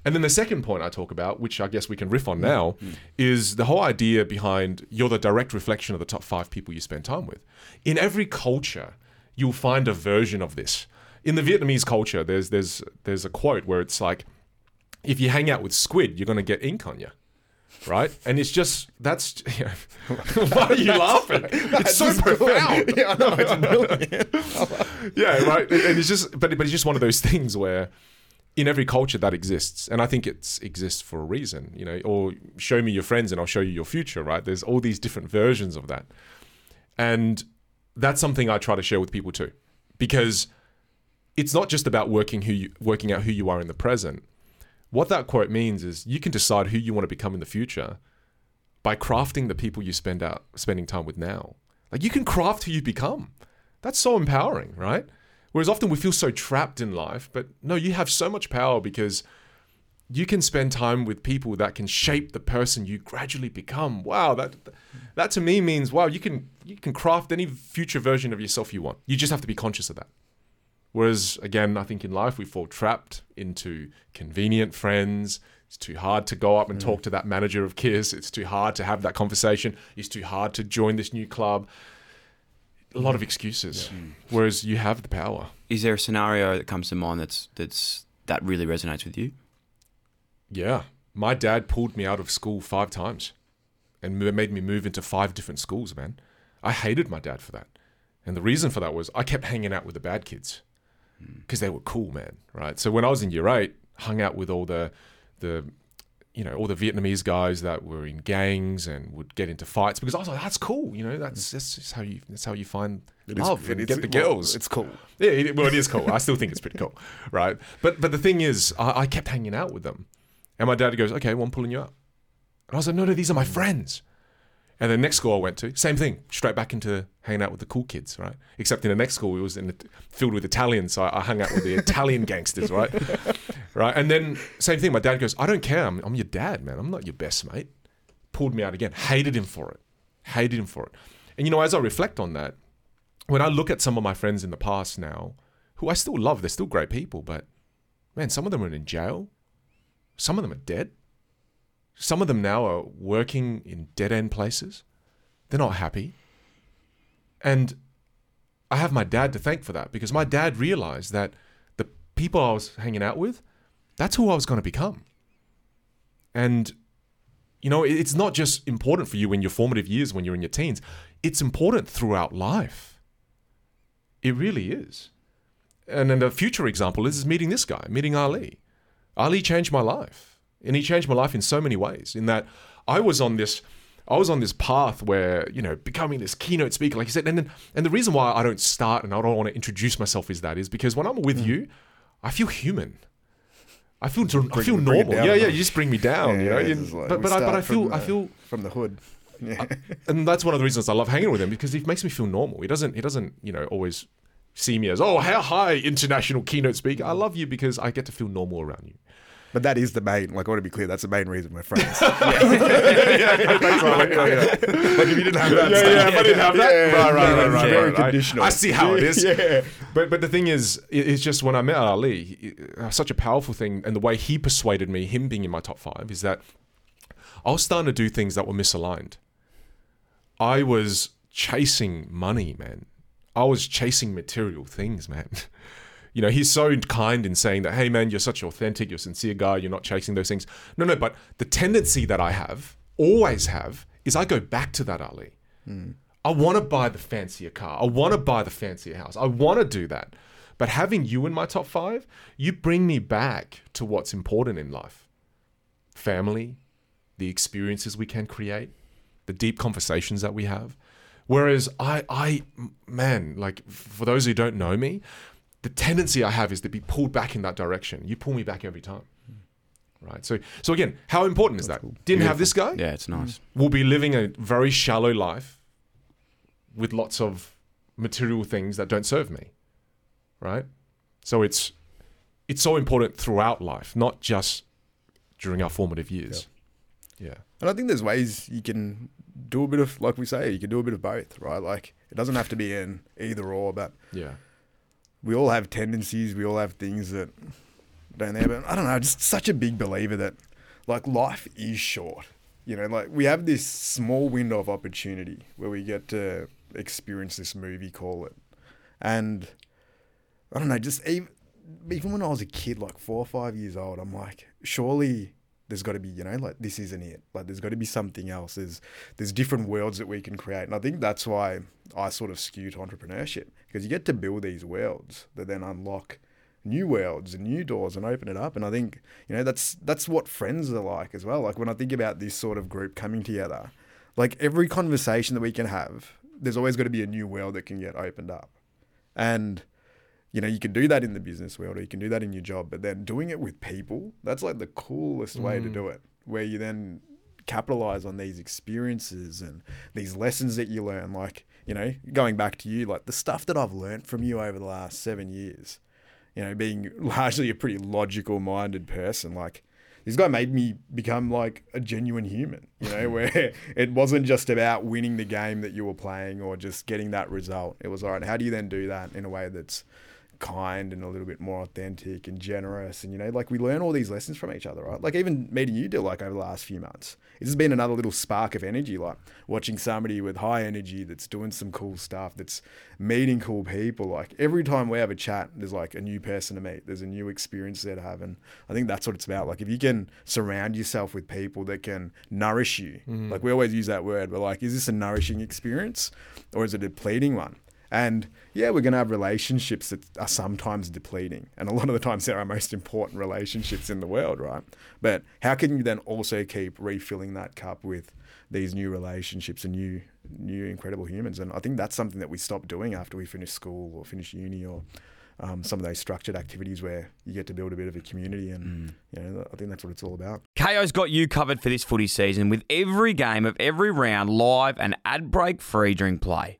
And then the second point I talk about, which I guess we can riff on now, mm-hmm. is the whole idea behind you're the direct reflection of the top five people you spend time with. In every culture, you'll find a version of this. In the Vietnamese culture, there's there's there's a quote where it's like, if you hang out with squid, you're gonna get ink on you. Right, and it's just that's. You know, why are you laughing? It's so profound. Yeah, I know it's brilliant. yeah, right. And it's just, but but it's just one of those things where in every culture that exists and i think it exists for a reason you know or show me your friends and i'll show you your future right there's all these different versions of that and that's something i try to share with people too because it's not just about working who you, working out who you are in the present what that quote means is you can decide who you want to become in the future by crafting the people you spend out spending time with now like you can craft who you become that's so empowering right Whereas often we feel so trapped in life, but no, you have so much power because you can spend time with people that can shape the person you gradually become. Wow, that that to me means wow, you can you can craft any future version of yourself you want. You just have to be conscious of that. Whereas again, I think in life we fall trapped into convenient friends. It's too hard to go up and mm. talk to that manager of Kiss. It's too hard to have that conversation. It's too hard to join this new club a lot of excuses. Yeah. Whereas you have the power. Is there a scenario that comes to mind that's that's that really resonates with you? Yeah, my dad pulled me out of school five times, and made me move into five different schools. Man, I hated my dad for that, and the reason for that was I kept hanging out with the bad kids because they were cool, man. Right. So when I was in year eight, hung out with all the the you know all the Vietnamese guys that were in gangs and would get into fights because I was like, that's cool. You know, that's mm. that's just how you that's how you find it love is, and get the girls. Well, it's cool. Yeah, it, well, it is cool. I still think it's pretty cool, right? But but the thing is, I, I kept hanging out with them, and my dad goes, okay, well, I'm pulling you up, and I was like, no, no, these are my friends. And the next school I went to, same thing, straight back into hanging out with the cool kids, right? Except in the next school, it was in the, filled with Italians, so I, I hung out with the Italian gangsters, right? right? And then same thing, my dad goes, I don't care, I'm, I'm your dad, man. I'm not your best mate. Pulled me out again, hated him for it, hated him for it. And you know, as I reflect on that, when I look at some of my friends in the past now, who I still love, they're still great people, but man, some of them are in jail, some of them are dead some of them now are working in dead end places. They're not happy. And I have my dad to thank for that because my dad realized that the people I was hanging out with, that's who I was going to become. And, you know, it's not just important for you in your formative years when you're in your teens, it's important throughout life. It really is. And then the future example is, is meeting this guy, meeting Ali. Ali changed my life and he changed my life in so many ways. In that I was on this, I was on this path where you know becoming this keynote speaker, like you said, and then, and the reason why I don't start and I don't want to introduce myself is that is because when I'm with mm. you, I feel human. I feel I feel normal. Yeah, yeah. You just bring me down. Yeah, you know, yeah, like, but but I, but I feel the, I feel from the hood. Yeah. and that's one of the reasons I love hanging with him because he makes me feel normal. He doesn't he doesn't you know always see me as oh how high international keynote speaker. I love you because I get to feel normal around you. But that is the main. Like I want to be clear. That's the main reason we're friends. yeah. yeah, Like, if you didn't have that, yeah, yeah, if I didn't have that, yeah, right, right, right, right, very right, conditional. I see how it is. yeah. But but the thing is, it's just when I met Ali, uh, such a powerful thing, and the way he persuaded me, him being in my top five, is that I was starting to do things that were misaligned. I was chasing money, man. I was chasing material things, man you know, he's so kind in saying that, hey, man, you're such an authentic, you're a sincere guy, you're not chasing those things. No, no, but the tendency that I have, always have, is I go back to that Ali. Mm. I want to buy the fancier car. I want to buy the fancier house. I want to do that. But having you in my top five, you bring me back to what's important in life family, the experiences we can create, the deep conversations that we have. Whereas I, I, man, like for those who don't know me, the tendency I have is to be pulled back in that direction. You pull me back every time. right? So, so again, how important is that? Didn't have this guy. Yeah, it's nice. Mm. We'll be living a very shallow life with lots of material things that don't serve me, right? So it's it's so important throughout life, not just during our formative years. Yeah. And I think there's ways you can do a bit of, like we say, you can do a bit of both, right? Like it doesn't have to be an either or, but Yeah. We all have tendencies, we all have things that don't there. But I don't know, just such a big believer that like life is short. You know, like we have this small window of opportunity where we get to experience this movie, call it. And I don't know, just even, even when I was a kid, like four or five years old, I'm like, surely there's got to be, you know, like this isn't it. Like there's got to be something else. There's there's different worlds that we can create, and I think that's why I sort of skew to entrepreneurship because you get to build these worlds that then unlock new worlds and new doors and open it up. And I think you know that's that's what friends are like as well. Like when I think about this sort of group coming together, like every conversation that we can have, there's always got to be a new world that can get opened up, and you know, you can do that in the business world or you can do that in your job, but then doing it with people, that's like the coolest way to Mm. do it, where you then capitalize on these experiences and these lessons that you learn. Like, you know, going back to you, like the stuff that I've learned from you over the last seven years, you know, being largely a pretty logical minded person, like, this guy made me become like a genuine human, you know, where it wasn't just about winning the game that you were playing or just getting that result. It was all right, how do you then do that in a way that's kind and a little bit more authentic and generous and you know like we learn all these lessons from each other right? Like even meeting you do like over the last few months it's just been another little spark of energy like watching somebody with high energy that's doing some cool stuff that's meeting cool people. Like every time we have a chat there's like a new person to meet. There's a new experience there to have and i think that's what it's about. Like if you can surround yourself with people that can nourish you Mm. like we always use that word but like is this a nourishing experience or is it a depleting one and yeah, we're going to have relationships that are sometimes depleting. And a lot of the times they're our most important relationships in the world, right? But how can you then also keep refilling that cup with these new relationships and new, new incredible humans? And I think that's something that we stop doing after we finish school or finish uni or um, some of those structured activities where you get to build a bit of a community. And, you know, I think that's what it's all about. Kayo's got you covered for this footy season with every game of every round live and ad break free during play.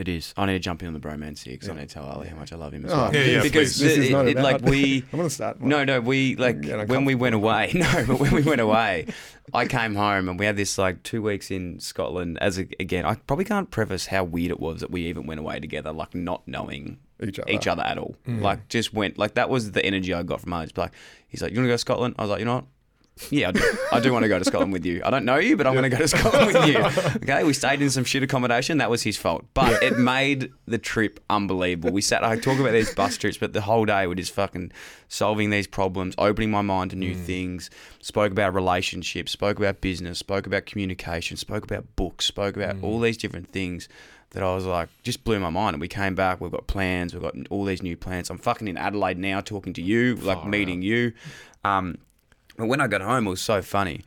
It is. I need to jump in on the bromance here because I need to tell Ali how much I love him as Oh, well. Yeah, yeah, because This is not it- about- like we. I'm going to start. No, no, we like when we went away. No, but when we went away, I came home and we had this like two weeks in Scotland. As a, again, I probably can't preface how weird it was that we even went away together, like not knowing Each other. each other at all. Mm. Like just went like that was the energy I got from Ali. Like he's like, "You want to go to Scotland?" I was like, "You know what." Yeah, I do. I do want to go to Scotland with you. I don't know you, but I'm going to go to Scotland with you. Okay, we stayed in some shit accommodation. That was his fault, but it made the trip unbelievable. We sat. I talk about these bus trips, but the whole day we're just fucking solving these problems, opening my mind to new things. Spoke about relationships. Spoke about business. Spoke about communication. Spoke about books. Spoke about all these different things that I was like, just blew my mind. And we came back, we've got plans, we've got all these new plans. I'm fucking in Adelaide now talking to you, like meeting you. Um, but when I got home, it was so funny.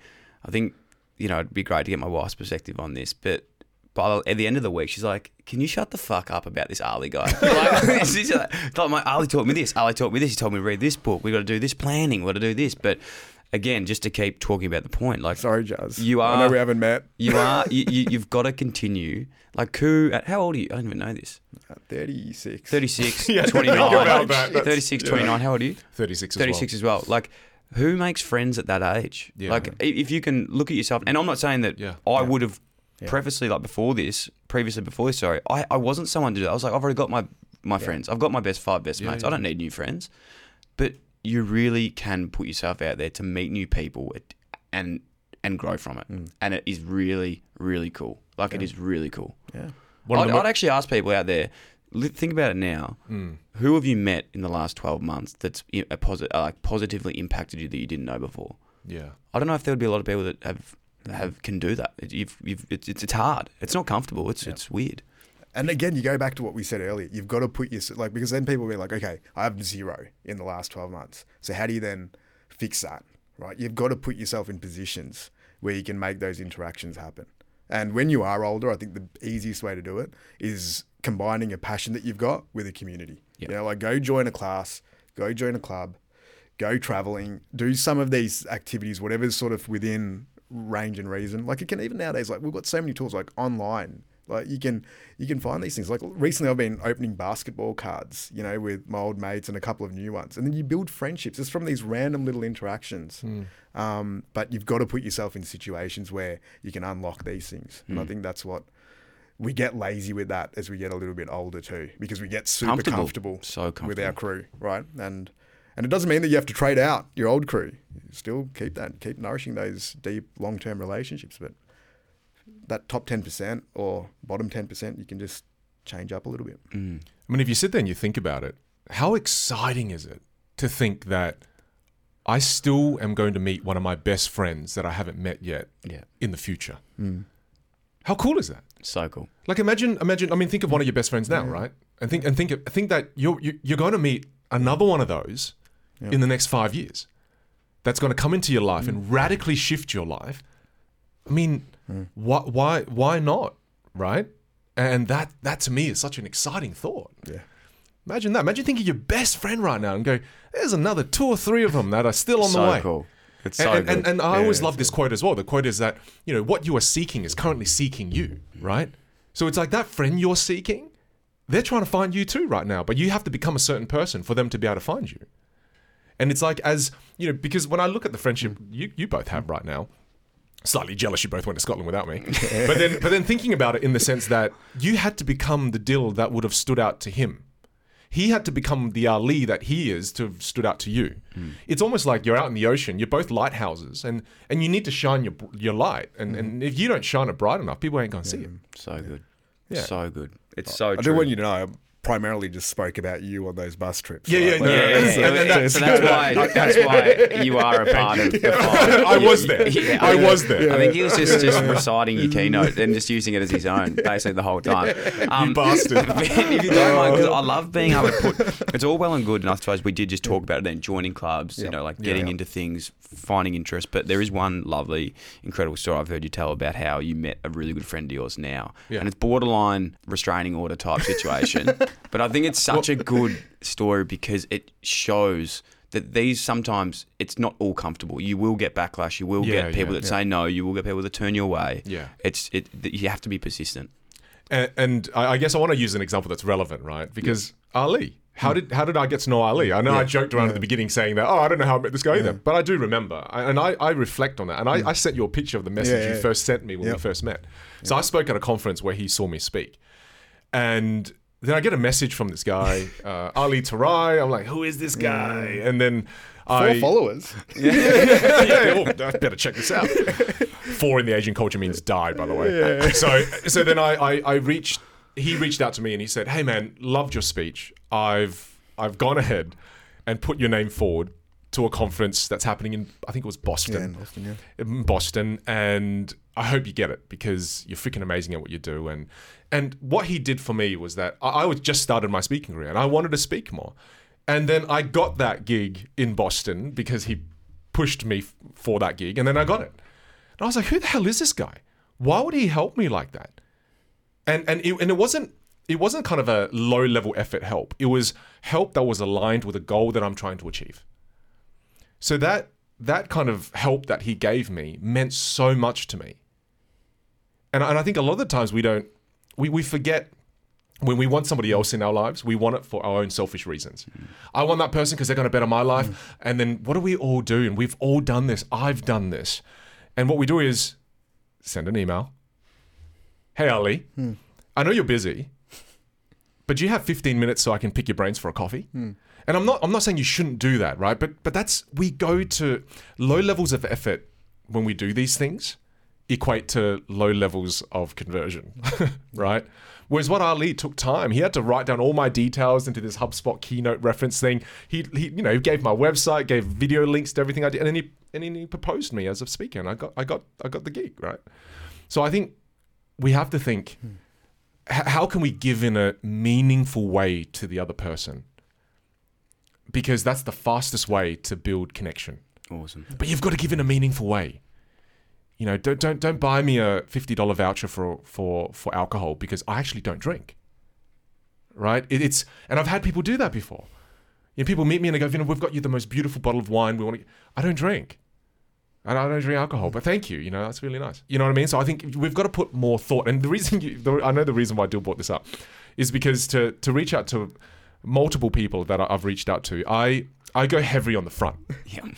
I think, you know, it'd be great to get my wife's perspective on this, but by the, at the end of the week, she's like, "Can you shut the fuck up about this Ali guy?" like, she's like, like, my Ali taught me this. Ali taught me this. He told me to read this book. We got to do this planning. We got to do this. But again, just to keep talking about the point, like Sorry, Jazz. You are. I know we haven't met. you are, you, you've got to continue. Like, who? at how old are you? I don't even know this. At 36. 36, Yeah, 29. think about that. That's- 36, yeah. 29. How old are you? 36 as 36 as well. Like, who makes friends at that age? Yeah. Like, i- if you can look at yourself, and I'm not saying that Yeah. I would have previously, like before this, previously before this, sorry, I, I wasn't someone to do that. I was like, I've already got my, my friends. I've got my best five best Yeah, mates. yeah. I don't need new friends. But you really can put yourself out there to meet new people and and grow from it. Mm. And it is really, really cool. Like it is really cool. Yeah. One I'd, mo- I'd actually ask people out there. Li- Think about it now. Mm. Who have you met in the last twelve months that's i- a posi- uh, like positively impacted you that you didn't know before? Yeah. I don't know if there would be a lot of people that have have can do that. You've, you've, it's, it's it's hard. It's not comfortable. It's it's weird. And again, you go back to what we said earlier. You've got to put your like because then people will be like, okay, I have zero in the last twelve months. So how do you then fix that? Right? You've got to put yourself in positions where you can make those interactions happen. And when you are older, I think the easiest way to do it is combining a passion that you've got with a community. You know, like go join a class, go join a club, go traveling, do some of these activities, whatever's sort of within range and reason. Like it can even nowadays, like we've got so many tools like online. Like you can you can find these things. Like recently, I've been opening basketball cards, you know, with my old mates and a couple of new ones, and then you build friendships just from these random little interactions. Um, but you've got to put yourself in situations where you can unlock these things, and I Mm. think that's what we get lazy with that as we get a little bit older too, because we get super Comfortable. comfortable, So with our crew, right? And and it doesn't mean that you have to trade out your old crew. You Still keep that, keep nourishing those deep, long term relationships. But that top ten percent or bottom ten percent, you can just change up a little bit. I mean, if you sit there and you think about it, how exciting is it to think that I still am going to meet one of my best friends that I haven't met yet Yeah. in the future? Mm. How cool is that? So cool. Like imagine, imagine. I mean, think of one of your best friends now, right? And think and think of- think that you're you- you're going to meet another one of those in the next five years. That's going to come into your life and mm. radically shift your life. I mean, why why why not, right? And that that to me is such an exciting thought. Yeah. Imagine that. Imagine thinking of your best friend right now and go, "There's another two or three of them that are still on So the way." cool. It's and, so and, and, and I Yeah, always love this quote as well. The quote is that, you know, what you are seeking is currently seeking you, right? So it's like that friend you're seeking, they're trying to find you too right now, but you have to become a certain person for them to be able to find you. And it's like, as, you know, because when I look at the friendship you, you both have right now, slightly jealous you both went to Scotland without me. but then but then thinking about it in the sense that you had to become the Dyl that would have stood out to him. He had to become the Ali that he is to have stood out to you. Hmm. It's almost like you're out in the ocean, you're both lighthouses and and you need to shine your your light and hmm. and if you don't shine it bright enough, people ain't going to see it. Hmm. So good. Yeah. So good. It's so true. I true. do want you to know. I primarily just spoke about you on those bus trips. Yeah, yeah, right? no, Like, yeah, yeah, and- yeah. and that's- so that's why that's why you are a part of the fight. I was there. Yeah, I was there. I think he was just, just reciting your keynote and just using it as his own, basically the whole time. Um, bastard. if you don't mind, because I love being able to put. It's all well and good, and I suppose we did just talk about it then, joining clubs, you know, like getting into things, finding interest. But there is one lovely, incredible story I've heard you tell about how you met a really good friend of yours now, Yeah. and it's borderline restraining order type situation. But I think it's such a good story because it shows that these sometimes it's not all comfortable. You will get backlash. You will Yeah, get people yeah, that say no. You will get people that turn you away. Yeah. it's it. You have to be persistent. And, and I guess I want to use an example that's relevant, right? Because Ali, how hmm. did how did I get to know Ali? I know I joked around at the beginning saying that, oh, I don't know how I met this guy either, but I do remember, I, and I, I reflect on that, and I, hmm. I sent you a picture of the message Yeah, you first sent me when we first met. So I spoke at a conference where he saw me speak, and then I get a message from this guy, uh, Ali Terai. I'm like, who is this guy? And then Four I followers. yeah, oh, I better check this out. Four in the Asian culture means die, by the way. Yeah. So, so then I, I, I reached. He reached out to me and he said, "Hey, man, loved your speech. I've, I've gone ahead and put your name forward to a conference that's happening in, I think it was Boston, Yeah, in Boston, yeah. in Boston, and I hope you get it because you're freaking amazing at what you do. And and what he did for me was that I, I was just started my speaking career and I wanted to speak more, and then I got that gig in Boston because he pushed me f- for that gig, and then I got it. And I was like, who the hell is this guy? Why would he help me like that? And and it, and it wasn't it wasn't kind of a low level effort help. It was help that was aligned with a goal that I'm trying to achieve. So that that kind of help that he gave me meant so much to me. And, and I think a lot of the times we don't we, we forget when we want somebody else in our lives, we want it for our own selfish reasons. I want that person because they're going to better my life. And then what do we all do? And we've all done this. I've done this. And what we do is send an email. Hey, Ali, I know you're busy, but do you have 15 minutes so I can pick your brains for a coffee? And I'm not I'm not saying you shouldn't do that, right? But but that's we go to low levels of effort when we do these things equate to low levels of conversion, right? Whereas what Ali took time, he had to write down all my details into this HubSpot keynote reference thing. He, he you know, gave my website, gave video links to everything I did, and then he and then he proposed me as a speaker, and I got I got I got the gig, right? So I think we have to think, hmm. h- how can we give in a meaningful way to the other person? Because that's the fastest way to build connection. Awesome. But you've got to give in a meaningful way. You know, don't don't don't buy me a fifty dollar voucher for for for alcohol because I actually don't drink. Right? It, it's and I've had people do that before. You know, people meet me and they go, "You know, we've got you the most beautiful bottle of wine. We want to." I don't drink. And I don't drink alcohol, but thank you. You know, that's really nice. You know what I mean? So I think we've got to put more thought. And the reason you, the, I know the reason why Dyl brought this up is because to to reach out to multiple people that I've reached out to, I I go heavy on the front. Yeah.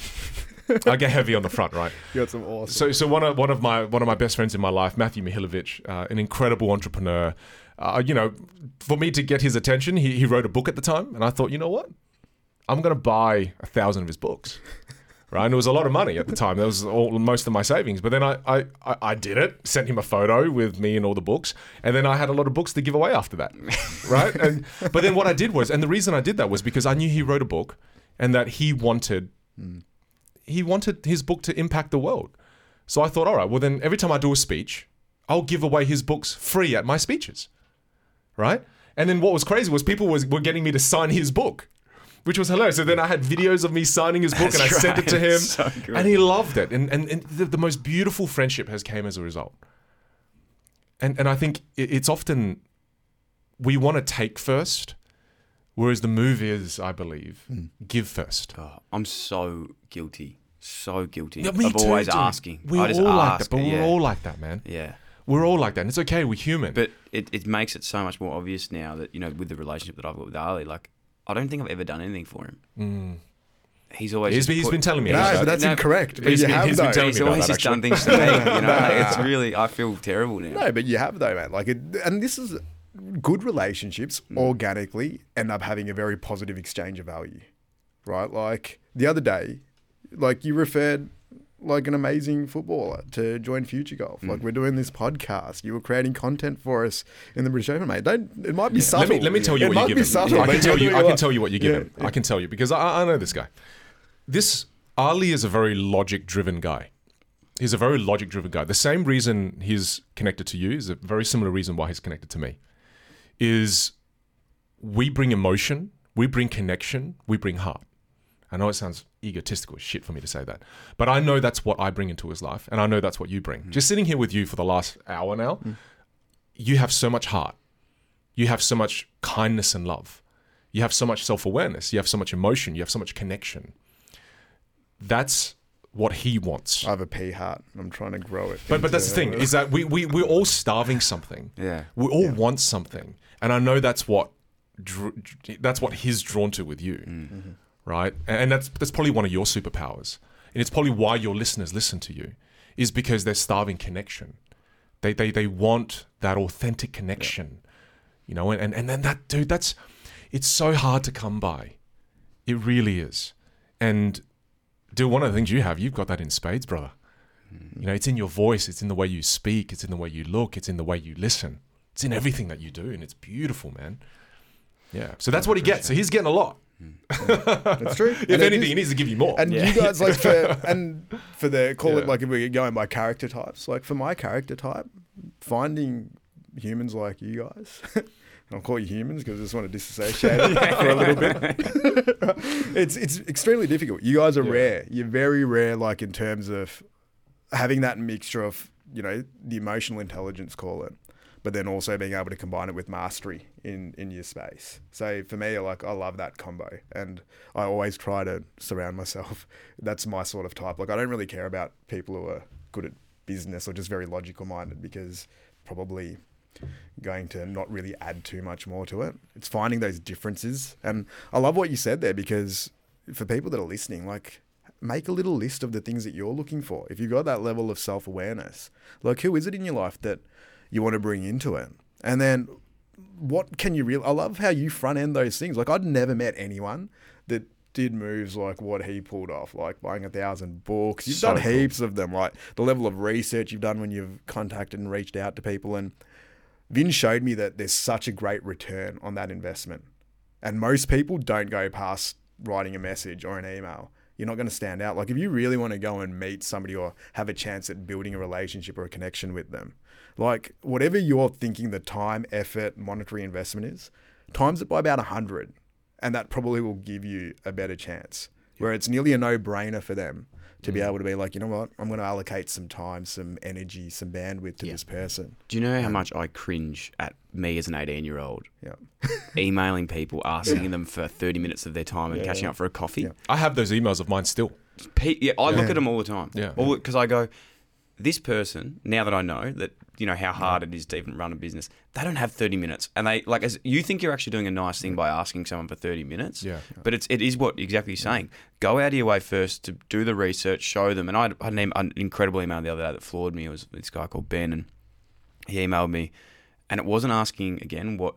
I get heavy on the front, right? You got some awesome. So, so one of one of my one of my best friends in my life, Matthew Michalewicz, uh, an incredible entrepreneur. Uh, you know, for me to get his attention, he, he wrote a book at the time, and I thought, you know what, I'm going to buy a thousand of his books. Right, and it was a lot of money at the time. That was all, most of my savings. But then I, I, I, I did it. Sent him a photo with me and all the books, and then I had a lot of books to give away after that. Right, and but then what I did was, and the reason I did that was because I knew he wrote a book, and that he wanted he wanted his book to impact the world. So I thought, all right, well then every time I do a speech, I'll give away his books free at my speeches. Right? And then what was crazy was people was, were getting me to sign his book, which was hilarious. So then I had videos of me signing his book and I That's sent it to him. So and he loved it. And, and, and the, the most beautiful friendship has came as a result. And, and I think it's often we want to take first, whereas the move is, I believe, hmm. give first. Oh, I'm so guilty. So guilty. Yeah, me of too, always dude. asking. We're I just all like ask that, but it, we're yeah. all like that, man. Yeah. We're all like that, and it's okay. We're human. But it, it makes it so much more obvious now that, you know, with the relationship that I've got with Ali, like, I don't think I've ever done anything for him. Hmm. He's always He's just been- he's put- been telling me No, about but that. that's No, incorrect. But he's you been- have he's been though. telling He's me about always that, just done things to me. You know, like, it's really, I feel terrible now. No, but you have though, man. Like, it, and this is good relationships mm. organically end up having a very positive exchange of value, right? Like the other day, like you referred like an amazing footballer to join Future Golf. Mm. Like we're doing this podcast. You were creating content for us in the British Open, mate. Don't it might be Let subtle. me, let me tell you it what might you be give him. subtle. I can tell you. I can tell you what you give Yeah, him. I can tell you because I, I know this guy. This Ali is a very logic-driven guy. He's a very logic-driven guy. The same reason he's connected to you is a very similar reason why he's connected to me. Is we bring emotion, we bring connection, we bring heart. I know it sounds egotistical shit for me to say that, but I know that's what I bring into his life, and I know that's what you bring. Mm. Just sitting here with you for the last hour now, mm. you have so much heart. You have so much kindness and love. You have so much self awareness. You have so much emotion. You have so much connection. That's what he wants. I have a pea heart. and I'm trying to grow it. But but that's the thing is that we we we're all starving something. Yeah. We all want something, and I know that's what dr- dr- that's what he's drawn to with you, mm-hmm. right? And that's that's probably one of your superpowers, and it's probably why your listeners listen to you, is because they're starving connection. They they they want that authentic connection, you know, and and and then that dude, that's it's so hard to come by. It really is, and. Dude, one of the things you have, you've got that in spades, brother. You know, it's in your voice, it's in the way you speak, it's in the way you look, it's in the way you listen. It's in everything that you do, and it's beautiful, man. Yeah. So that's what he gets. So he's getting a lot. Hmm. That's true. If And anything, is- he needs to give you more. And you guys like for and for the call it like if we're going by character types, like for my character type, finding humans like you guys. I'll call you humans because I just want to disassociate for a little bit. it's it's extremely difficult. You guys are rare. You're very rare, like in terms of having that mixture of you know the emotional intelligence, call it, but then also being able to combine it with mastery in in your space. So for me, like I love that combo, and I always try to surround myself. That's my sort of type. Like I don't really care about people who are good at business or just very logical minded because probably going to not really add too much more to it. It's finding those differences. And I love what you said there because for people that are listening, like make a little list of the things that you're looking for. If you've got that level of self awareness, like who is it in your life that you want to bring into it? And then what can you real I love how you front end those things. Like I'd never met anyone that did moves like what he pulled off, like buying a thousand books. You've So done cool. heaps of them, like the level of research you've done when you've contacted and reached out to people. And Vinh showed me that there's such a great return on that investment. And most people don't go past writing a message or an email. You're not going to stand out. Like if you really want to go and meet somebody or have a chance at building a relationship or a connection with them, like whatever you're thinking the time, effort, monetary investment is, times it by about 100 and that probably will give you a better chance. Where it's nearly a no-brainer for them to be mm. able to be like, you know what, I'm going to allocate some time, some energy, some bandwidth to this person. Do you know how much I cringe at me as an 18 year old Yeah. emailing people, asking them for 30 minutes of their time and Yeah, catching yeah. up for a coffee? I have those emails of mine still. Pe- yeah, I look at them all the time. Yeah. Because I go, this person, now that I know that, you know, how hard it is to even run a business, they don't have 30 minutes. And they, like, as you think you're actually doing a nice thing by asking someone for 30 minutes. Yeah. But it's, it is what exactly you're saying. Go out of your way first to do the research, show them. And I had, an, incredible email the other day that floored me. It was this guy called Ben, and he emailed me, and it wasn't asking, again, what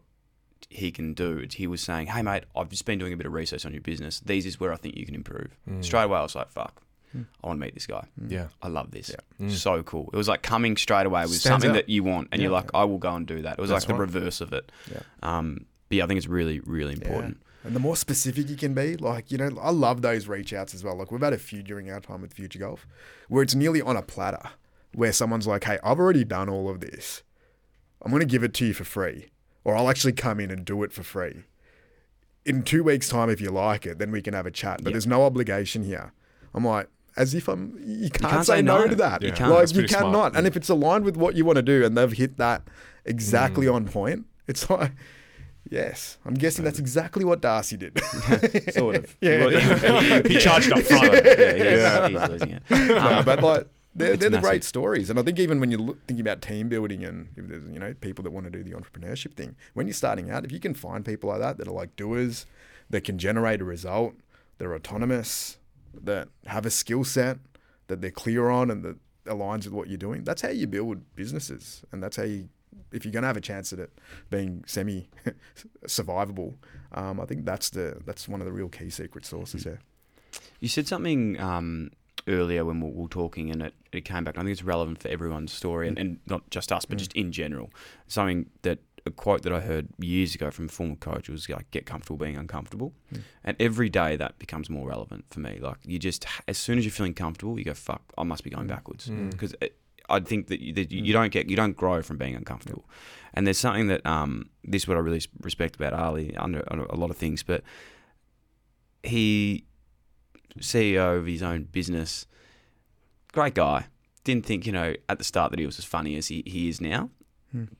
he can do. He was saying, "Hey mate, I've just been doing a bit of research on your business. These is where I think you can improve." Mm. Straight away, I was like, "Fuck, I want to meet this guy. Yeah. I love this. So cool. It was like coming straight away with Stands something out. that you want, and you're like, I will go and do that. It was That's like the right. reverse of it. Yeah. Um, but yeah, I think it's really, really important. And the more specific you can be, like, you know, I love those reach outs as well. Like, we've had a few during our time with Future Golf where it's nearly on a platter where someone's like, hey, I've already done all of this. I'm going to give it to you for free, or I'll actually come in and do it for free. In two weeks' time, if you like it, then we can have a chat. But Yeah. there's no obligation here. I'm like, as if I'm, you can't, can't say, say no, no. to that. You can't. Like, you pretty smart. cannot. And if it's aligned with what you want to do and they've hit that exactly Mm. on point, it's like, yes, I'm guessing that's exactly what Darcy did. Sort of. Yeah. Well, He charged up front. yeah, he's, he's losing it. no, but like they're, they're the great stories, and I think even when you're thinking about team building and if there's you know people that want to do the entrepreneurship thing, when you're starting out, if you can find people like that that are like doers, that can generate a result, they're autonomous, that have a skill set that they're clear on and that aligns with what you're doing, that's how you build businesses, and that's how you. If you're going to have a chance at it being semi survivable, um, I think that's the that's one of the real key secret sources there. You said something um, earlier when we were talking, and it, it came back. I think it's relevant for everyone's story, and, and not just us, but just in general. Something that a quote that I heard years ago from a former coach was like, "Get comfortable being uncomfortable," hmm. and every day that becomes more relevant for me. Like you just, as soon as you're feeling comfortable, you go, "Fuck, I must be going hmm. backwards," hmm. because. I think that you, that you don't get you don't grow from being uncomfortable, and there's something that um this is what I really respect about Ali under, under a lot of things, but he CEO of his own business. Great guy. Didn't think, you know, at the start that he was as funny as he, he is now.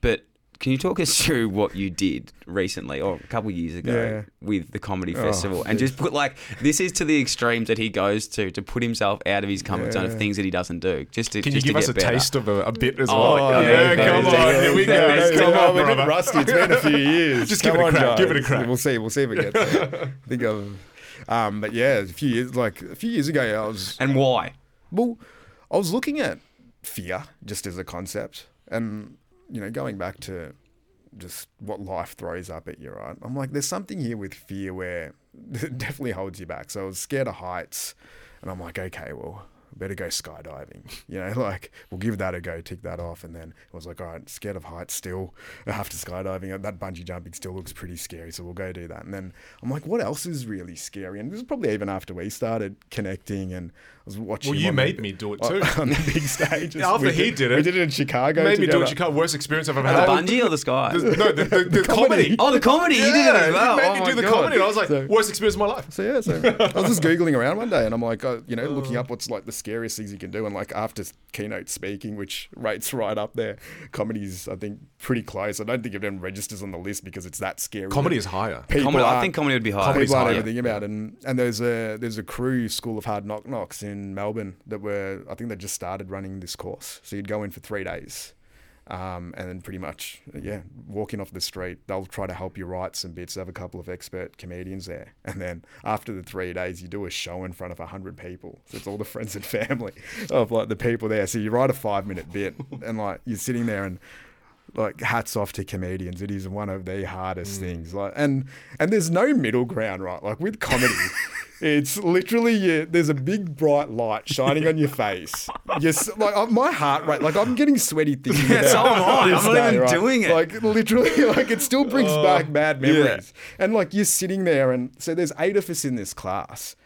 But can you talk us through what you did recently or a couple of years ago Yeah. with the comedy Oh, festival and just put like this is to the extremes that he goes to to put himself out of his comfort zone of things that he doesn't do. Just to Can you just to give us a better. taste of a, a bit as Oh, well? yeah, yeah, come on. Here we go. There. Come on, we're a bit rusty. It's been a few years. Just give Come it a on, crack, give it a crack. We'll see. We'll see if it gets. there. I think of. Um, but yeah, a few years, like a few years ago, I was And why? well, I was looking at fear just as a concept, and you know, going back to just what life throws up at you, right? I'm like, there's something here with fear where it definitely holds you back. So I was scared of heights, and I'm like, okay, well, better go skydiving. You know, like we'll give that a go, tick that off, and then I was like, all right, scared of heights still. After skydiving, that bungee jumping still looks pretty scary, so we'll go do that. And then I'm like, what else is really scary? And this is probably even after we started connecting, and was watching. Well, you on the- made me do it too. on the big stage. After he did it, we did it in Chicago. Made me do it it. Chicago. Worst experience I've ever had. The had. bungee or the sky? The- no, the, the, the, comedy. Oh, the comedy! you did it as well. You made Oh me do the God. comedy, and I was like, So- worst experience of my life. So yeah, so I was just googling around one day, and I'm like, uh, you know, looking up what's like the scariest things you can do, and like after keynote speaking, which rates right up there, comedy's I think pretty close. I don't think it even registers on the list because it's that scary. Comedy is higher. people Comedy, I think comedy would be higher. people aren't higher. even thinking about. And, and there's a there's a crew school of hard knock knocks in Melbourne that were I think they just started running this course. So you'd go in for three days. Um, and then pretty much, yeah, walking off the street, they'll try to help you write some bits. They have a couple of expert comedians there. And then after the three days, you do a show in front of 100 people. So it's all the friends and family of like the people there. So you write a five minute bit and like you're sitting there and like hats off to comedians. It is one of the Mm. hardest things. Like and and there's no middle ground, right? Like with comedy. It's literally yeah, there's a big bright light shining on your face. Yes, like uh, my heart rate, like I'm getting sweaty thinking Yeah, about so am I. I'm not day, even right? doing it. Like literally, like it still brings Oh, back bad memories. And like you're sitting there, and so there's eight of us in this class,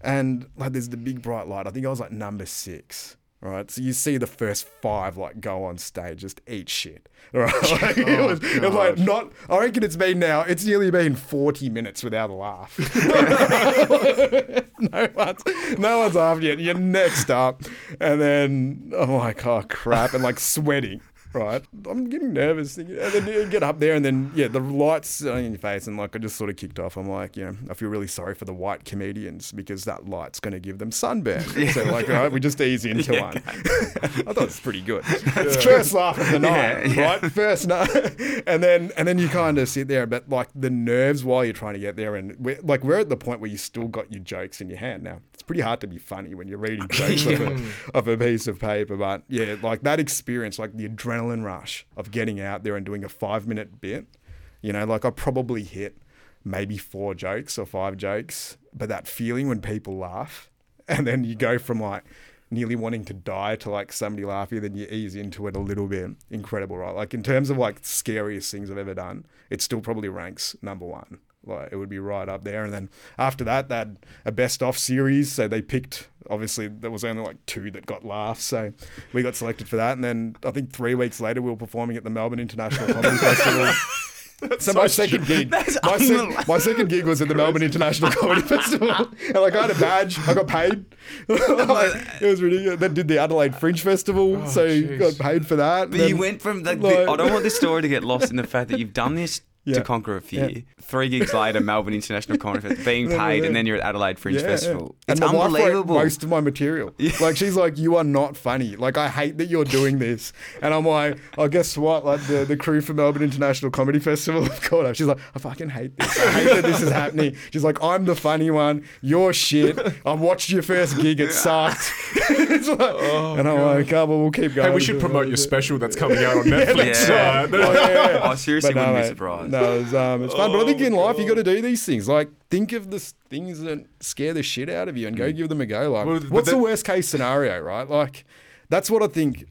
and like there's the big bright light. I think I was like number six. Right, so you see the first five like go on stage, just eat shit. Right, oh, like, it, was, it was like not. I reckon it's been now. It's nearly been forty minutes without a laugh. no one's, no one's after you. You're next up, and then oh my god, crap, and like sweating. Right, I'm getting nervous. Thinking, and then you get up there, and then yeah, the lights on your face, and like I just sort of kicked off. I'm like, you know, I feel really sorry for the white comedians because that light's going to give them sunburn. So like, all right, we just ease into one. I thought it was pretty good. It's First laugh of the night, Yeah, yeah. right? First night, and then and then you kind of sit there, but like the nerves while you're trying to get there, and we're, like we're at the point where you still got your jokes in your hand now. It's pretty hard to be funny when you're reading jokes off, a, off a piece of paper, but yeah, like that experience, like the adrenaline rush of getting out there and doing a five minute bit. You know, like I probably hit maybe four jokes or five jokes, but that feeling when people laugh, and then you go from like nearly wanting to die to like somebody laughing, then you ease into it a little bit. Incredible, right? Like in terms of like scariest things I've ever done, it still probably ranks number one. Like it would be right up there. And then after that, they had a best off series. So they picked, obviously, there was only like two that got laughs. So we got selected for that. And then I think three weeks later, we were performing at the Melbourne International Comedy Festival. So, my second gig, That's my, sec- unbelievable. my second gig was at the Melbourne International Comedy Festival, and like I had a badge, I got paid. Like, it was ridiculous. Then did the Adelaide Fringe Festival, oh, so jeez. got paid for that. But Then- you went from the, the- like- I don't want this story to get lost in the fact that you've done this Yeah. to conquer a fear. Yeah. Three gigs later, Melbourne International Comedy Festival, being Then we're paid, and then you're at Adelaide Fringe Yeah, Festival. yeah. It's and my wife unbelievable. most of my material. Like she's like, "You are not funny. Like I hate that you're doing this." And I'm like, "Oh, guess what? Like the, the crew for Melbourne International Comedy Festival have called her. She's like, "I fucking hate this. I hate that this is happening." She's like, "I'm the funny one. You're shit. I watched your first gig. It sucked." It's like- and I'm like, "Oh, well, we'll keep going." Hey, we should promote your special that's coming out on Netflix. Yeah. Uh, Oh, yeah, yeah. I seriously But wouldn't be surprised. No, it's, um, it's fun. But I think in life, you got to do these things. Like, think of the things that scare the shit out of you and go give them a go. Like, Well, what's the worst case scenario, right? Like, that's what I think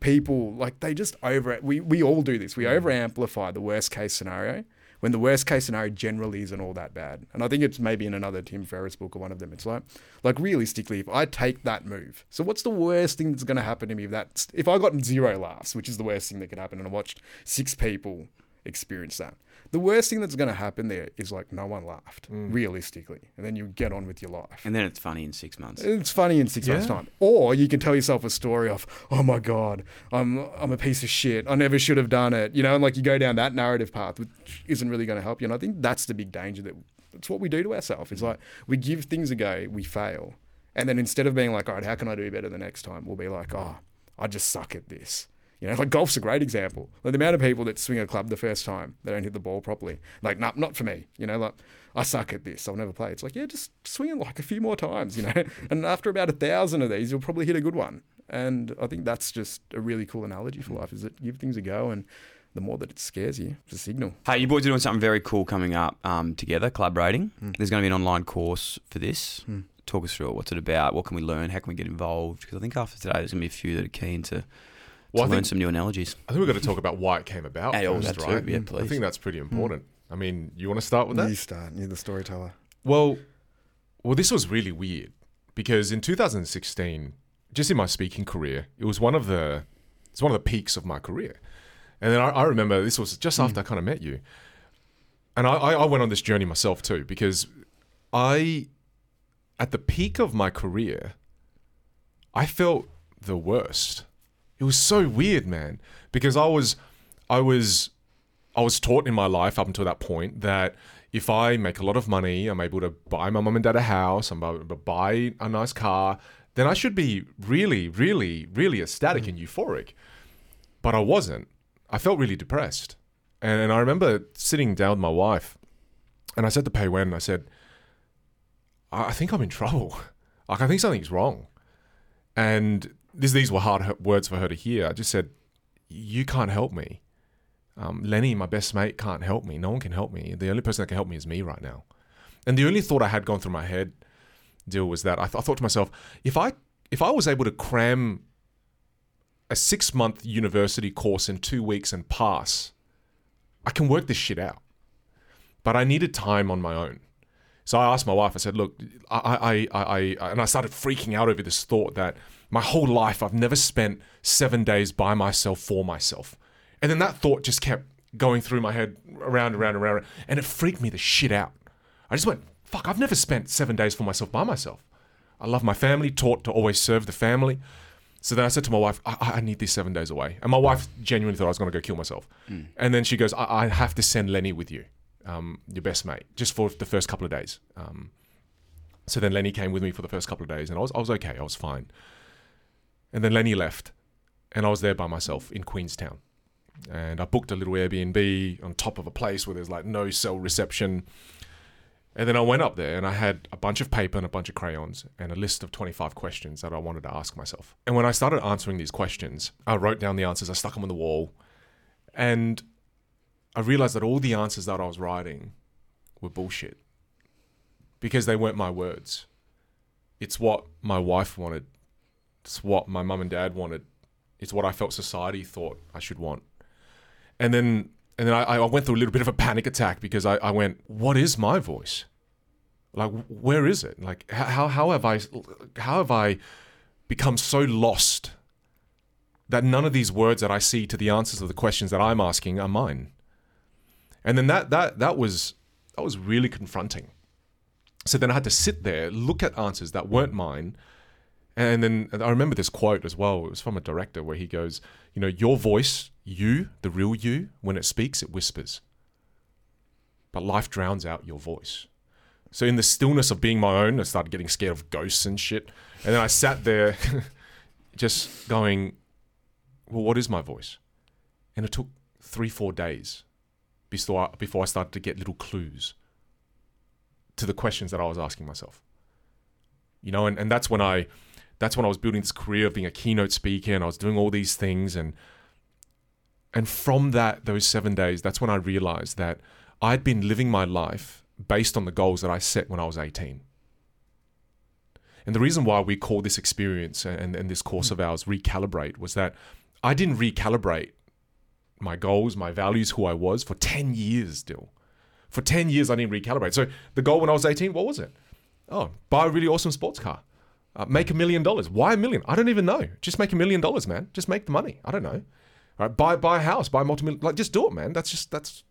people, like, they just over, we, we all do this. We over amplify the worst case scenario when the worst case scenario generally isn't all that bad. And I think it's maybe in another Tim Ferriss book or one of them. It's like, like realistically, if I take that move, so what's the worst thing that's going to happen to me if that's, if I got zero laughs, which is the worst thing that could happen, and I watched six people experience that. The worst thing that's going to happen there is like no one laughed, mm. realistically. And then you get on with your life. and then it's funny in six months. It's funny in six months' time. Or you can tell yourself a story of, oh my God, I'm I'm a piece of shit. I never should have done it. You know, and like you go down that narrative path, which isn't really going to help you. And I think that's the big danger that it's what we do to ourselves. It's mm. like we give things a go, we fail. And then instead of being like, all right, how can I do better the next time? We'll be like, oh, I just suck at this. You know, like golf's a great example. Like the amount of people that swing a club the first time, they don't hit the ball properly. Like, nah, not for me. You know, like I suck at this. I'll never play. It's like, yeah, just swing it like a few more times. You know, and after about a thousand of these, you'll probably hit a good one. And I think that's just a really cool analogy for life. Is that give things a go, and the more that it scares you, it's a signal. Hey, you boys are doing something very cool coming up um, together, collaborating. Hmm. There's going to be an online course for this. Talk us through it. What's it about? What can we learn? How can we get involved? Because I think after today, there's going to be a few that are keen to, to Well, I learn think- some new analogies. I think we've got to talk about why it came about Hey, oh, first, that too. right? Yeah, I think that's pretty hmm. important. I mean, you want to start with that? You start. You're the storyteller. Well, well, this was really weird because in 2016, just in my speaking career, it was one of the it's one of the peaks of my career. And then I, I remember this was just hmm. after I kind of met you, and I, I I went on this journey myself too because I, at the peak of my career, I felt the worst. It was so weird, man, because I was, I was, I was taught in my life up until that point that if I make a lot of money, I'm able to buy my mum and dad a house, I'm able to buy a nice car, then I should be really, really, really ecstatic mm. and euphoric. But I wasn't. I felt really depressed. And, and I remember sitting down with my wife and I said to Pei Wen, I said, I, I think I'm in trouble. Like, I think something's wrong. And this, these were hard words for her to hear. I just said, you can't help me. Um, Lenny, my best mate, can't help me. No one can help me. The only person that can help me is me right now. And the only thought I had gone through my head, deal was that I, th- I thought to myself, if I if I was able to cram a six month university course in two weeks and pass, I can work this shit out. But I needed time on my own. So I asked my wife, I said, look, I, I, I, I, and I started freaking out over this thought that my whole life I've never spent seven days by myself for myself. And then that thought just kept going through my head around and around and around. And it freaked me the shit out. I just went, fuck, I've never spent seven days for myself by myself. I love my family, taught to always serve the family. So then I said to my wife, I, I need these seven days away. And my wife genuinely thought I was going to go kill myself. Mm. And then she goes, I, I, have to send Lenny with you, um, your best mate, just for the first couple of days. Um, so then Lenny came with me for the first couple of days and I was, I was okay. I was fine. And then Lenny left and I was there by myself in Queenstown. And I booked a little Airbnb on top of a place where there's like no cell reception. And then I went up there and I had a bunch of paper and a bunch of crayons and a list of 25 questions that I wanted to ask myself. And when I started answering these questions, I wrote down the answers, I stuck them on the wall, and I realized that all the answers that I was writing were bullshit because they weren't my words. It's what my wife wanted, it's what my mum and dad wanted, it's what I felt society thought I should want. And then and then I, I went through a little bit of a panic attack because I, I went, what is my voice? Like, where is it? Like, how, how have I, how have I become so lost that none of these words that I see to the answers of the questions that I'm asking are mine? And then that, that, that was, that was really confronting. So then I had to sit there, look at answers that weren't mine. And then I remember this quote as well. It was from a director where he goes, you know, your voice you, the real you, when it speaks, it whispers. But life drowns out your voice. So in the stillness of being my own, I started getting scared of ghosts and shit. And then I sat there just going, well, what is my voice? And it took three, four days before I, before I started to get little clues to the questions that I was asking myself. You know, and, and that's when I that's when I was building this career of being a keynote speaker and I was doing all these things and and from that, those seven days, that's when I realized that I'd been living my life based on the goals that I set when I was 18. And the reason why we call this experience and, and this course of ours recalibrate was that I didn't recalibrate my goals, my values, who I was for 10 years still. For 10 years, I didn't recalibrate. So the goal when I was 18, what was it? Oh, buy a really awesome sports car. Uh, make a million dollars. Why a million? I don't even know. Just make a million dollars, man. Just make the money. I don't know. Right? Buy buy a house, buy a multi like just do it, man. That's just that's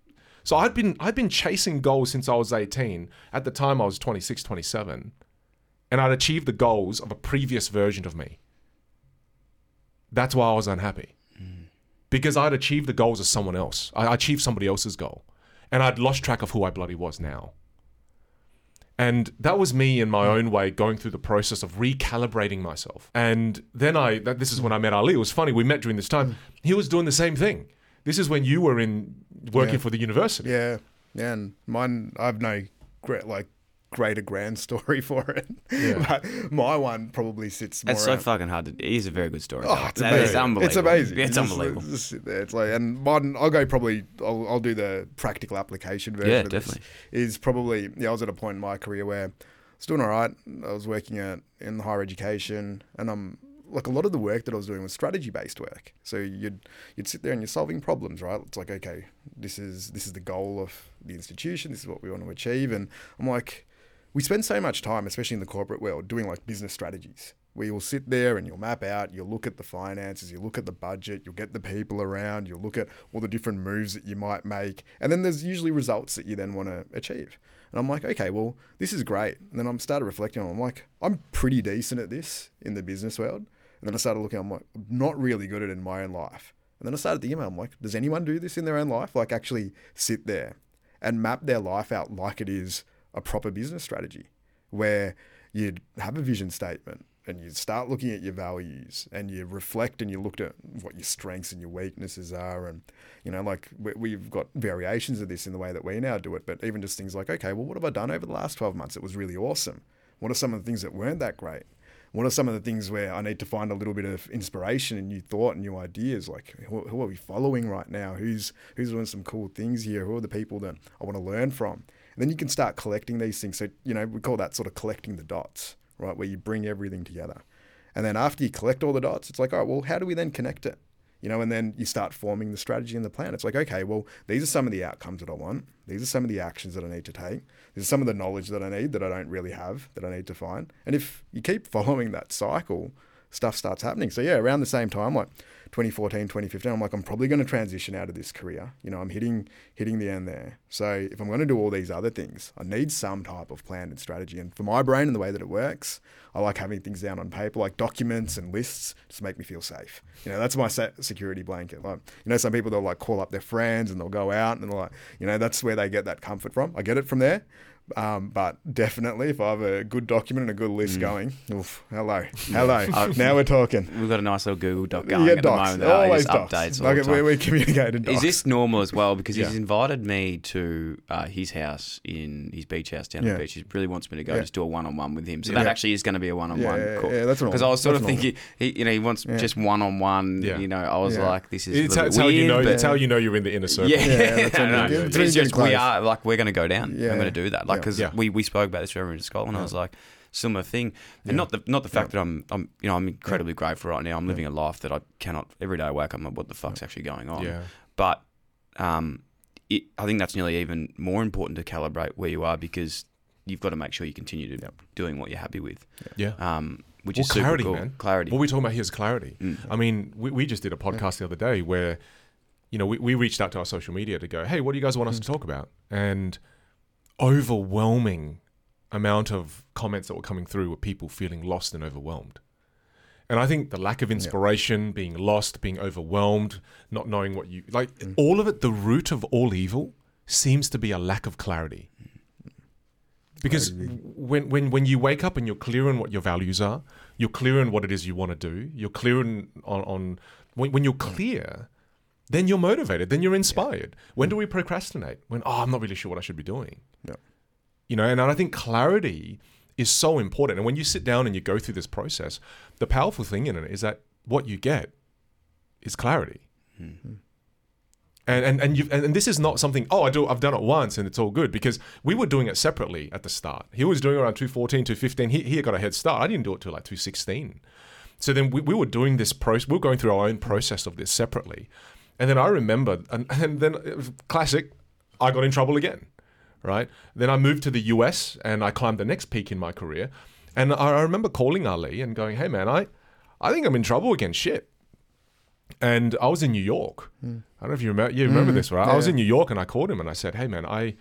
so I'd been I'd been chasing goals since I was 18. At the time I was 26, 27. And I'd achieved the goals of a previous version of me. That's why I was unhappy. Because I'd achieved the goals of someone else. I achieved somebody else's goal. And I'd lost track of who I bloody was now. And that was me in my own way going through the process of recalibrating myself. And then I, that, this is when I met Ali. It was funny, we met during this time. He was doing the same thing. This is when you were in working Yeah. for the university. Yeah, yeah, and mine, I've no great like greater grand story for it. Yeah. but my one probably sits more. It's so fucking hard. To, it is a very good story. Oh, it's amazing. unbelievable. It's amazing. It's Just- unbelievable. just sit there. It's like, and mine, I'll go probably. I'll, I'll do the practical application version. Yeah, definitely. Is probably. Yeah, I was at a point in my career where I was doing all right. I was working at in higher education, and I'm like a lot of the work that I was doing was strategy based work. So you'd you'd sit there and you're solving problems, right? It's like okay, this is this is the goal of the institution. This is what we want to achieve, and I'm like, we spend so much time, especially in the corporate world, doing like business strategies. Where you'll sit there and you'll map out, you'll look at the finances, you look at the budget, you'll get the people around, you'll look at all the different moves that you might make, and then there's usually results that you then want to achieve. And I'm like, okay, well, this is great. And then I'm started reflecting on. I'm like, I'm pretty decent at this in the business world. And then I started looking, I'm like, I'm not really good at it in my own life. And then I started thinking, I'm like, does anyone do this in their own life? Like actually sit there and map their life out like it is a proper business strategy where you'd have a vision statement and you start looking at your values and you reflect and you looked at what your strengths and your weaknesses are and you know like we- we've got variations of this in the way that we now do it but even just things like okay well what have i done over the last 12 months it was really awesome what are some of the things that weren't that great what are some of the things where I need to find a little bit of inspiration and new thought and new ideas? Like, who, who are we following right now? Who's who's doing some cool things here? Who are the people that I want to learn from? And then you can start collecting these things. So you know, we call that sort of collecting the dots, right? Where you bring everything together. And then after you collect all the dots, it's like, all right, well, how do we then connect it? You know, and then you start forming the strategy and the plan. It's like, okay, well, these are some of the outcomes that I want. These are some of the actions that I need to take. These are some of the knowledge that I need that I don't really have that I need to find. And if you keep following that cycle, stuff starts happening. So yeah, around the same time, like 2014, 2015, I'm like, I'm probably going to transition out of this career. You know, I'm hitting hitting the end there. So if I'm going to do all these other things, I need some type of plan and strategy. And for my brain and the way that it works, I like having things down on paper, like documents and lists, just make me feel safe. You know, that's my security blanket. Like, you know, some people they'll like call up their friends and they'll go out and they're like, you know, that's where they get that comfort from. I get it from there. Um, but definitely, if I have a good document and a good list mm. going, oof, hello, hello. Uh, now we're talking. We've got a nice little Google Doc going yeah, at docs. the moment. Always docs. updates. Like we, we communicated. Is this normal as well? Because yeah. he's invited me to uh, his house in his beach house down yeah. the beach. He really wants me to go just do a one on one with him. So that actually is going to be a one on one. Yeah, that's Because I was sort that's of thinking, he, you know, he wants just one on one. You know, I was like, this is it's, it's how you know. It's how you know you're in the inner circle. Yeah, it's just we are like we're going to go down. I'm going to do that. Like because we we spoke about this when we were in Scotland. I was like, similar thing, and yeah. not the not the fact yeah. that I'm I'm you know I'm incredibly grateful right now. I'm living a life that I cannot every day I wake up. I'm like, what the fuck's actually going on? Yeah. But um, it, I think that's nearly even more important to calibrate where you are because you've got to make sure you continue to doing what you're happy with. Yeah. Um, which well, is clarity, cool. man. Clarity. What we're talking about here is clarity. Mm. I mean, we, we just did a podcast the other day where, you know, we, we reached out to our social media to go, hey, what do you guys want us mm. to talk about? And overwhelming amount of comments that were coming through were people feeling lost and overwhelmed. And I think the lack of inspiration, yeah. being lost, being overwhelmed, not knowing what you like, mm. all of it, the root of all evil seems to be a lack of clarity. Because when, when, when you wake up and you're clear on what your values are, you're clear on what it is you want to do, you're clear on, on, on when, when you're clear, then you're motivated, then you're inspired. Yeah. When do we procrastinate? When, oh, I'm not really sure what I should be doing. Yeah. You know, and I think clarity is so important. And when you sit down and you go through this process, the powerful thing in it is that what you get is clarity. Mm-hmm. And and and, you and this is not something. Oh, I do. I've done it once and it's all good because we were doing it separately at the start. He was doing it around 214, 215. He he got a head start. I didn't do it till like 216. So then we, we were doing this process. We were going through our own process of this separately. And then I remember, and, and then classic, I got in trouble again right? Then I moved to the US and I climbed the next peak in my career. And I remember calling Ali and going, hey, man, I, I think I'm in trouble again. Shit. And I was in New York. Mm. I don't know if you remember, you remember mm. this, right? Yeah. I was in New York and I called him and I said, hey, man, I,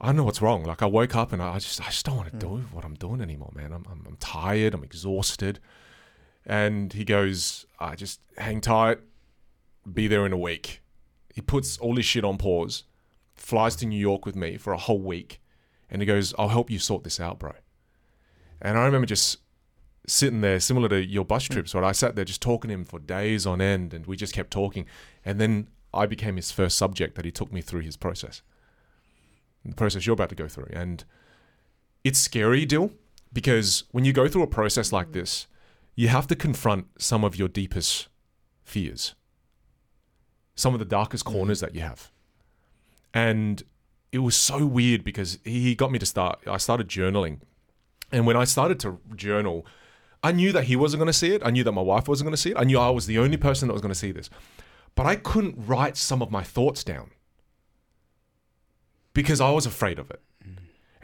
I know what's wrong. Like I woke up and I just, I just don't want to mm. do what I'm doing anymore, man. I'm, I'm, I'm tired. I'm exhausted. And he goes, I just hang tight, be there in a week. He puts all his shit on pause flies to New York with me for a whole week. And he goes, I'll help you sort this out, bro. And I remember just sitting there, similar to your bus hmm. trips, right? I sat there just talking to him for days on end and we just kept talking. And then I became his first subject that he took me through his process. The process you're about to go through. And it's scary, Dyl, because when you go through a process like this, you have to confront some of your deepest fears, some of the darkest hmm. corners that you have and it was so weird because he got me to start. I started journaling, and when I started to journal, I knew that he wasn't going to see it. I knew that my wife wasn't going to see it. I knew I was the only person that was going to see this, but I couldn't write some of my thoughts down because I was afraid of it.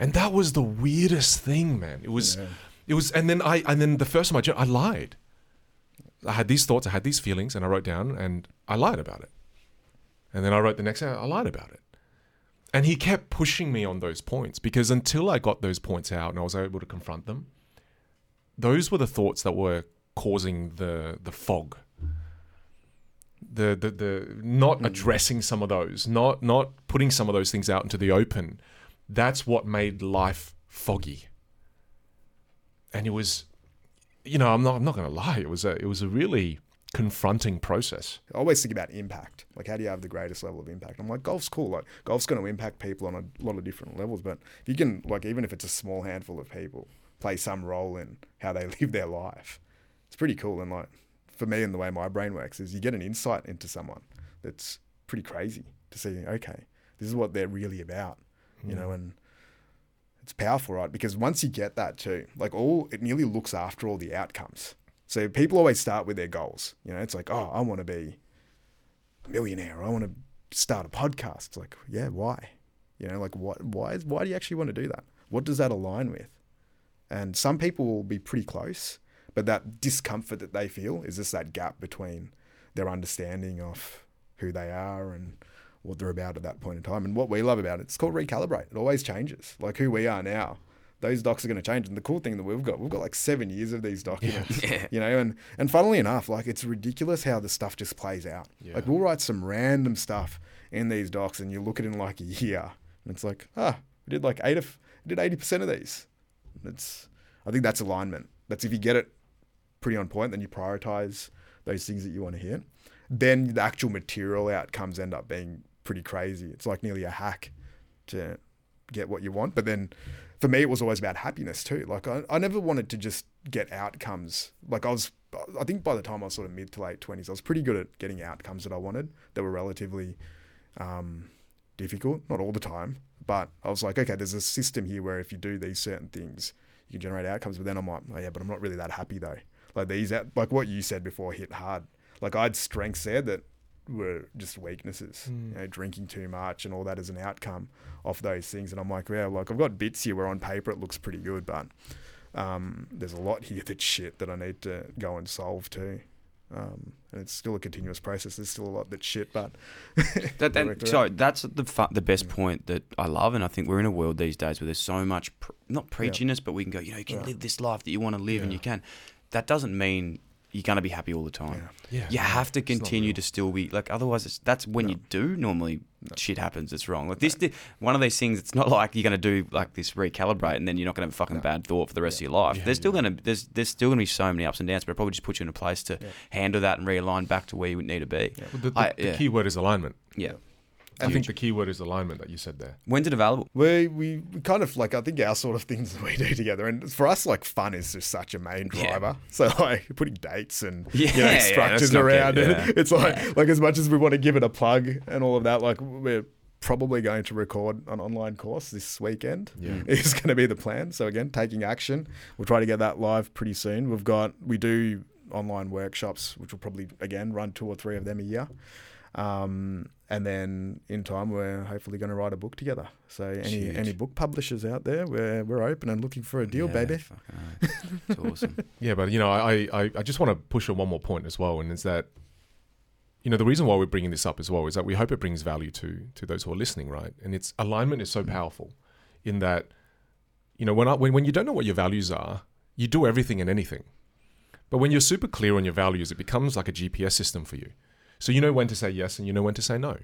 And that was the weirdest thing, man. It was, yeah. it was, and then I, and then the first time I, I lied. I had these thoughts, I had these feelings, and I wrote down, and I lied about it. And then I wrote the next day, I lied about it. And he kept pushing me on those points because until I got those points out and I was able to confront them, those were the thoughts that were causing the the fog. The the the not hmm. addressing some of those, not not putting some of those things out into the open. That's what made life foggy. And it was you know, I'm not I'm not gonna lie, it was a it was a really confronting process. I always think about impact. Like, how do you have the greatest level of impact? I'm like, golf's cool. Like, golf's going to impact people on a lot of different levels. But if you can, like, even if it's a small handful of people, play some role in how they live their life. It's pretty cool. And like for me and the way my brain works is you get an insight into someone that's pretty crazy to see, okay, this is what they're really about, you know, hmm. and it's powerful, right? Because once you get that too, like all it nearly looks after all the outcomes. So people always start with their goals. You know, it's like, oh, I want to be a millionaire. I want to start a podcast. It's like, yeah, why? You know, like what? Why? Why do you actually want to do that? What does that align with? And some people will be pretty close, but that discomfort that they feel is just that gap between their understanding of who they are and what they're about at that point in time. And what we love about it, it's called recalibrate. It always changes. Like who we are now, those docs are going to change. And the cool thing that we've got, we've got like seven years of these documents. Yeah. You know, and and funnily enough, like it's ridiculous how the stuff just plays out. Like we'll write some random stuff in these docs, and you look at it in like a year, and it's like, ah, we did like eight of, did eighty percent of these. It's, I think that's alignment. That's if you get it pretty on point, then you prioritize those things that you want to hit. Then the actual material outcomes end up being pretty crazy. It's like nearly a hack to get what you want. But then for me, it was always about happiness too. Like I, I never wanted to just get outcomes. Like I was, I think by the time I was sort of mid to late twenties, I was pretty good at getting outcomes that I wanted that were relatively um, difficult. Not all the time, but I was like, okay, there's a system here where if you do these certain things, you can generate outcomes. But then I'm like, oh yeah, but I'm not really that happy though. Like these, like what you said before, hit hard. Like I had strengths there that were just weaknesses. Mm. You know, drinking too much and all that as an outcome of those things. And I'm like, yeah, like I've got bits here where on paper it looks pretty good, but um, there's a lot here that's shit that I need to go and solve too. Um, and it's still a continuous process. There's still a lot that's shit, but That, We'll that, work so that's the fu- the best point that I love, and I think we're in a world these days where there's so much pr- not preachiness, but we can go, you know, you can Yeah. live this life that you want to live, and you can. That doesn't mean you're gonna be happy all the time. Yeah. You have to continue to still be like. Otherwise, it's, that's when you do normally shit happens. It's wrong. Like this, thi- one of these things. It's not like you're gonna do like this recalibrate, and then you're not gonna have a fucking bad thought for the rest of your life. there's still gonna there's there's still gonna be so many ups and downs, but it probably just puts you in a place to handle that and realign back to where you would need to be. The, the, I- the yeah. key word is alignment. Yeah. I think the key word is alignment that you said there. When's it available? we, we we kind of like I think our sort of things that we do together, and for us, like fun is just such a main Yeah. driver. So like putting dates and Yeah, you know, structures let's around get- it. yeah. It's like like as much as we want to give it a plug and all of that, like we're probably going to record an online course this weekend. Yeah. is going to be the plan. So again, taking action. We'll try to get that live pretty soon. We've got we do online workshops, which will probably again run two or three of them a year. Um, and then in time, we're hopefully going to write a book together. So any Huge. any book publishers out there, we're we're open and looking for a deal, Yeah, baby. It's awesome. Yeah, but you know, I, I, I just want to push on one more point as well, and is that, you know, the reason why we're bringing this up as well is that we hope it brings value to to those who are listening, right? And it's alignment is so powerful, in that, you know, when I, when when you don't know what your values are, you do everything and anything, but when you're super clear on your values, it becomes like a GPS system for you, so you know when to say yes and you know when to say no,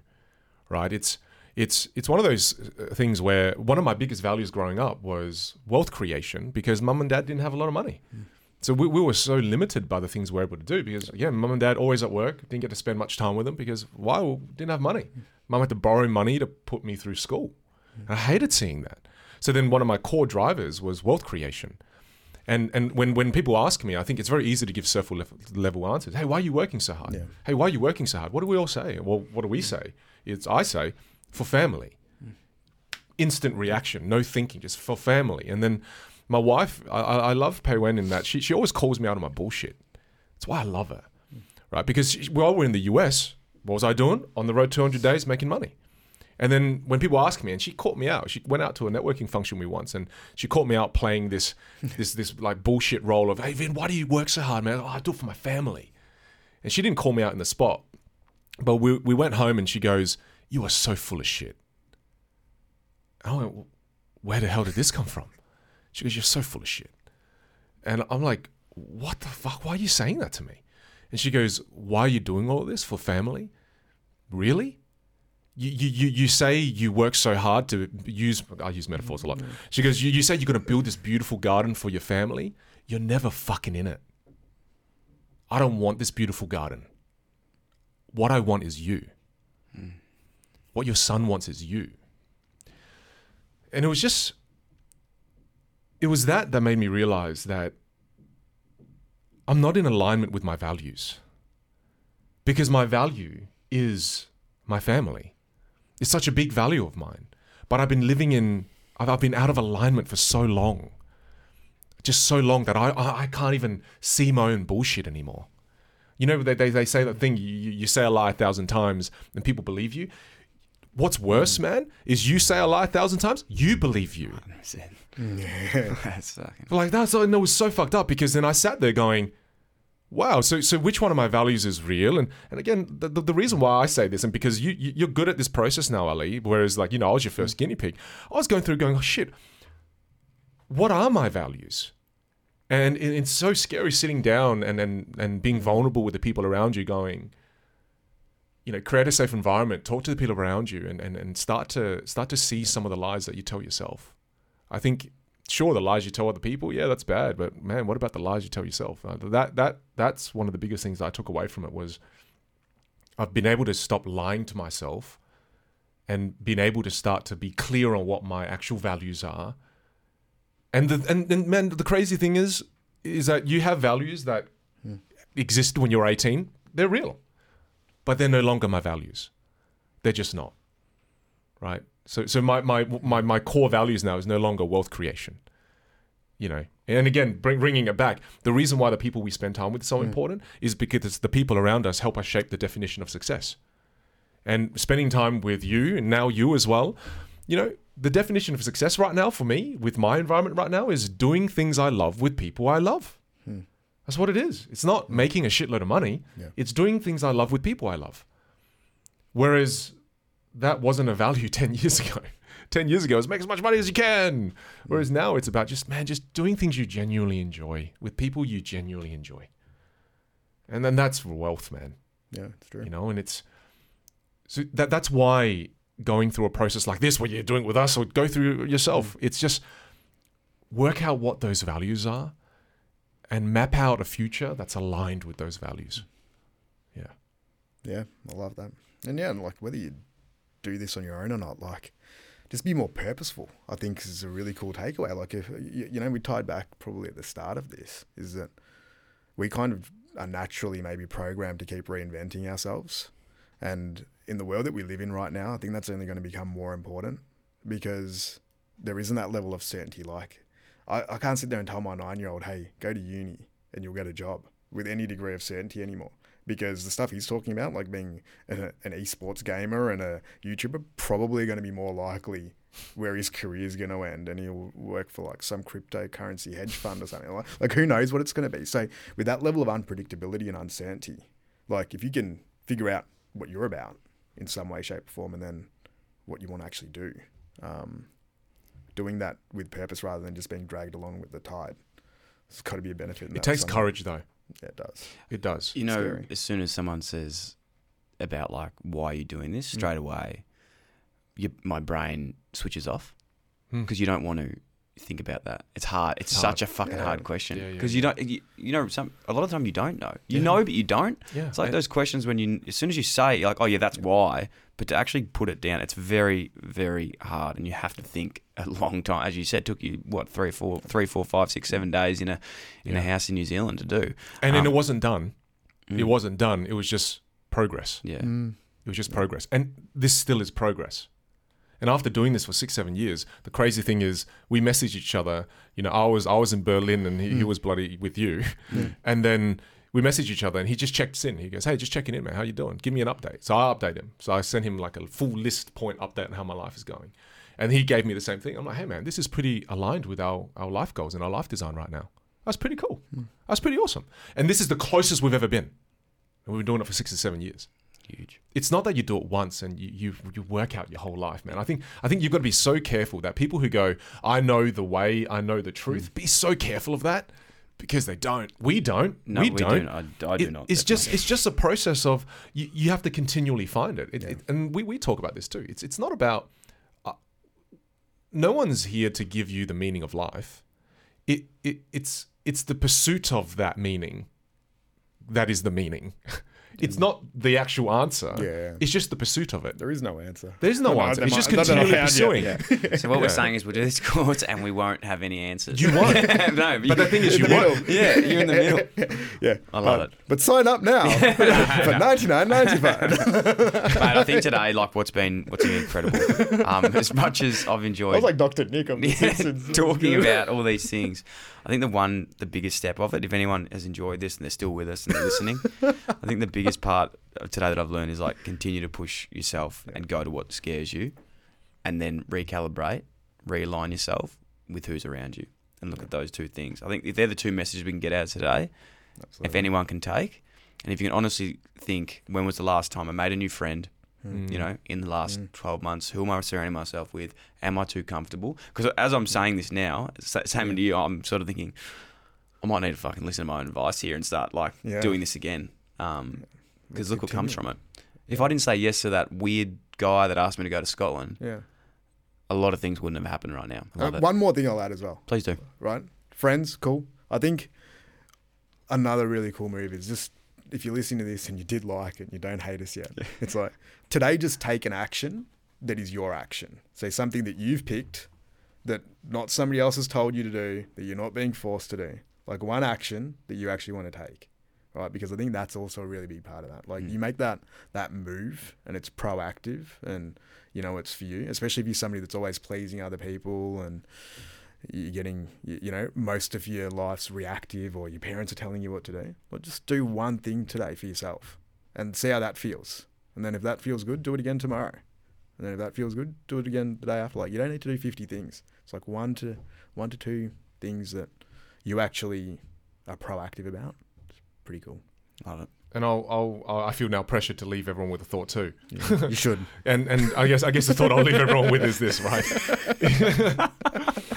right? It's it's it's one of those uh, things where one of my biggest values growing up was wealth creation because mum and dad didn't have a lot of money. Hmm. So we, we were so limited by the things we were able to do because yeah, mum and dad always at work, didn't get to spend much time with them because why? Well, didn't have money. Hmm. Mum had to borrow money to put me through school. And I hated seeing that. So then one of my core drivers was wealth creation. And and when, when people ask me, I think it's very easy to give surface level, level answers. Hey, why are you working so hard? Yeah. Hey, why are you working so hard? What do we all say? Well, what do we say? It's I say for family. Instant reaction, no thinking, just for family. And then my wife, I, I love Pei Wen in that she she always calls me out on my bullshit. That's why I love her, right? Because she, while we're in the US, what was I doing on the road 200 days making money? And then when people ask me, and she caught me out. She went out to a networking function we once, and she caught me out playing this, this, this like bullshit role of, "Hey Vinh, why do you work so hard, man? Oh, I do it for my family." And she didn't call me out in the spot, but we we went home, and she goes, "You are so full of shit." I went, "Where the hell did this come from?" She goes, "You're so full of shit," and I'm like, "What the fuck? Why are you saying that to me?" And she goes, "Why are you doing all this for family? Really?" You, you, you say you work so hard to use I use metaphors a lot. Mm-hmm. She goes, you, you say you're gonna build this beautiful garden for your family. You're never fucking in it. I don't want this beautiful garden. What I want is you. Mm. What your son wants is you. And it was just it was that that made me realize that I'm not in alignment with my values because my value is my family. It's such a big value of mine, but I've been living in, I've, I've been out of alignment for so long, just so long that I, I, I can't even see my own bullshit anymore. You know, they, they, they say that thing, you, you say a lie a thousand times and people believe you. What's worse, man, is you say a lie a thousand times, you believe you. That's fucking. Like that's I it was so fucked up because then I sat there going, "Wow, so so which one of my values is real?" And and again, the, the, the reason why I say this, and because you, you you're good at this process now, Ali. Whereas like you know I was your first guinea pig. I was going through going, "Oh shit, what are my values?" And it, it's so scary sitting down and and and being vulnerable with the people around you, going, you know, create a safe environment, talk to the people around you, and and and start to start to see some of the lies that you tell yourself. I think sure the lies you tell other people, yeah, that's bad, but man, what about the lies you tell yourself? Uh, that that that's one of the biggest things I took away from it was I've been able to stop lying to myself and been able to start to be clear on what my actual values are. And the and, and man, the crazy thing is is that you have values that exist when you're 18. They're real. But they're no longer my values. They're just not. Right? So so my my my, my core values now is no longer wealth creation. You know, and again, bring, bringing it back, the reason why the people we spend time with is so mm. important is because it's the people around us help us shape the definition of success. And spending time with you and now you as well, you know, the definition of success right now for me with my environment right now is doing things I love with people I love. Hmm. That's what it is. It's not hmm. making a shitload of money. Yeah. It's doing things I love with people I love. Whereas that wasn't a value 10 years ago. 10 years ago, it was make as much money as you can. Hmm. Whereas now it's about just, man, just doing things you genuinely enjoy with people you genuinely enjoy. And then that's wealth, man. Yeah, it's true. You know, and it's so that that's why going through a process like this, where you're doing it with us or go through yourself, hmm. it's just work out what those values are and map out a future that's aligned with those values. Hmm. Yeah. Yeah, I love that. And yeah, and like whether you do this on your own or not, like just be more purposeful. I think is a really cool takeaway. Like if you, know, we tied back probably at the start of this is that we kind of are naturally maybe programmed to keep reinventing ourselves, and in the world that we live in right now, I think that's only going to become more important because there isn't that level of certainty. Like I, I can't sit there and tell my nine year old, hey, go to uni and you'll get a job with any degree of certainty anymore. Because the stuff he's talking about, like being an, an esports gamer and a YouTuber, probably going to be more likely where his career is going to end, and he'll work for like some cryptocurrency hedge fund or something. Like, like who knows what it's going to be? So with that level of unpredictability and uncertainty, like if you can figure out what you're about in some way, shape, or form, and then what you want to actually do, um, doing that with purpose rather than just being dragged along with the tide. It's got to be a benefit. in It takes courage, though. Yeah, it does. It does. You know, Scary. as soon as someone says about like why are you doing this, Mm. straight away, you, my brain switches off Hmm. because you don't want to think about that. It's hard. It's, It's such hard. a fucking Yeah. hard question Yeah, yeah, because you don't. You, you know, some a lot of the time you don't know. You Yeah. know, but you don't. Yeah. It's like And- those questions when you, as soon as you say, it, you're like, oh yeah, that's why. But to actually put it down, it's very, very hard, and you have to think a long time. As you said, it took you what three, four, three, four, five, six, seven days in a in a house in New Zealand to do. And then Um, it wasn't done. It Mm. wasn't done. It was just progress. Yeah. It was just progress. And this still is progress. And after doing this for six, seven years, the crazy thing is we message each other. You know, I was I was in Berlin and he, he was bloody with you. and then we message each other and he just checked in. He goes, Hey, just checking in, man. How you doing? Give me an update. So I update him. So I sent him like a full list point update on how my life is going. And he gave me the same thing. I'm like, hey man, this is pretty aligned with our, our life goals and our life design right now. That's pretty cool. Hmm. That's pretty awesome. And this is the closest we've ever been. And we've been doing it for six or seven years Huge. it's not that you do it once and you, you you work out your whole life, man. I think I think you've got to be so careful that people who go, I know the way, I know the truth, hmm. be so careful of that because they don't. We don't. No, we, we don't. don't. I- I do It- not, It's just it's just a process of you, you have to continually find it. It- it- and we, we talk about this too. It's it's not about uh, no one's here to give you the meaning of life. It, it it's it's the pursuit of that meaning that is the meaning. It's not the actual answer. Yeah. It's just the pursuit of it. There is no answer. There's no No, answer. there It's just might- not that I continually pursuing. yet, So what we're saying is we'll do this course and we won't have any answers. You won't. no, But the thing is, you won't. Yeah, you're in the middle. Yeah, I love but, it. But sign up now for ninety nine ninety five. Mate, I think today, like, what's been what's been incredible. Um, as much as I've enjoyed, I enjoyed was like Doctor Nick on The Yeah, Simpsons. It was talking about all these things. I think the one, the biggest step of it, if anyone has enjoyed this and they're still with us and they're listening, I think the biggest part of today that I've learned is like continue to push yourself and go to what scares you, and then recalibrate, realign yourself with who's around you, and look at those two things. I think if they're the two messages we can get out of today, if anyone can take, and if you can honestly think, when was the last time I made a new friend? Mm. You know, in the last 12 months, who am I surrounding myself with? Am I too comfortable? Because as I'm saying this now, sa- same to you, I'm sort of thinking, I might need to fucking listen to my own advice here and start like Yeah. doing this again. Um, because Let's look what comes from it. If I didn't say yes to that weird guy that asked me to go to Scotland, Yeah. a lot of things wouldn't have happened right now. Uh, one more thing I'll add as well. Please do. Right, friends, cool. I think another really cool move is just if you're listening to this and you did like it and you don't hate us yet, it's like today just take an action that is your action. Say something that you've picked that not somebody else has told you to do, that you're not being forced to do. Like one action that you actually want to take. Right? Because I think that's also a really big part of that. Like you mm. make that that move and it's proactive and you know it's for you, especially if you're somebody that's always pleasing other people and you're getting you know most of your life's reactive or your parents are telling you what to do well just do one thing today for yourself and see how that feels. And then if that feels good do it again tomorrow. And then if that feels good do it again the day after. Like you don't need to do 50 things. It's like one to one to two things that you actually are proactive about. It's pretty cool. Love it. And I'll, I'll, I feel now pressured to leave everyone with a thought too. you should And and I guess I guess the thought I'll leave everyone with is this, right?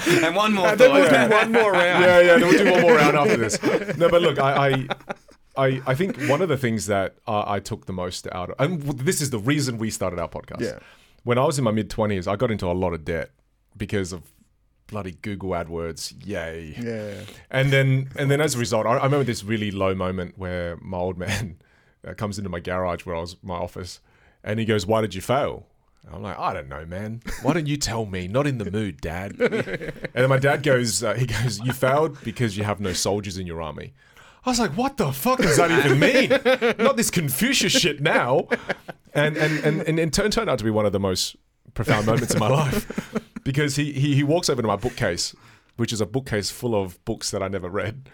And one more and then we'll thought. do one more round yeah, yeah. Then we'll do one more round after this. No, but look, I, I, I, I think one of the things that uh, I took the most out of, and this is the reason we started our podcast. Yeah. When I was in my mid twenties, I got into a lot of debt because of bloody Google AdWords. Yay. yeah And then, and then as a result, I, I remember this really low moment where my old man uh, comes into my garage where I was my office, and he goes, "Why did you fail?" And I'm like, "I don't know, man. Why don't you tell me? Not in the mood, Dad." and then my dad goes, uh, "He goes, you failed because you have no soldiers in your army." I was like, "What the fuck does that even mean? Not this Confucius shit now." And and and and turned turned out to be one of the most profound moments in my life because he, he he walks over to my bookcase, which is a bookcase full of books that I never read,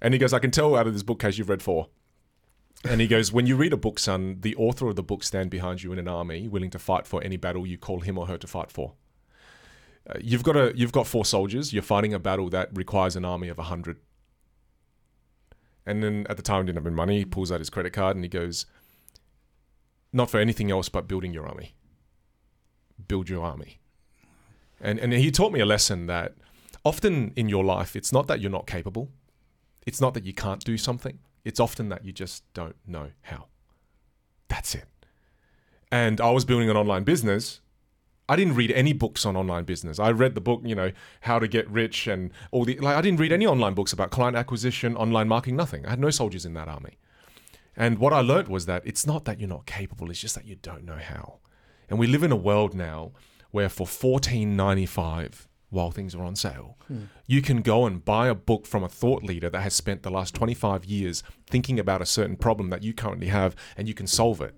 and he goes, "I can tell out of this bookcase you've read four. And he goes, When you read a book, son, the author of the book stand behind you in an army, willing to fight for any battle you call him or her to fight for. Uh, you've got a you've got four soldiers. You're fighting a battle that requires an army of a hundred. And then at the time, didn't have any money. He pulls out his credit card and he goes, "Not for anything else but building your army. Build your army." And and he taught me a lesson that often in your life, it's not that you're not capable. It's not that you can't do something. It's often that you just don't know how. That's it. And I was building an online business. I didn't read any books on online business. I read the book, you know, How to Get Rich and all the like I didn't read any online books about client acquisition, online marketing, nothing. I had no soldiers in that army. And what I learned was that it's not that you're not capable, it's just that you don't know how. And we live in a world now where for 14.95 while things are on sale, hmm. you can go and buy a book from a thought leader that has spent the last 25 years thinking about a certain problem that you currently have and you can solve it.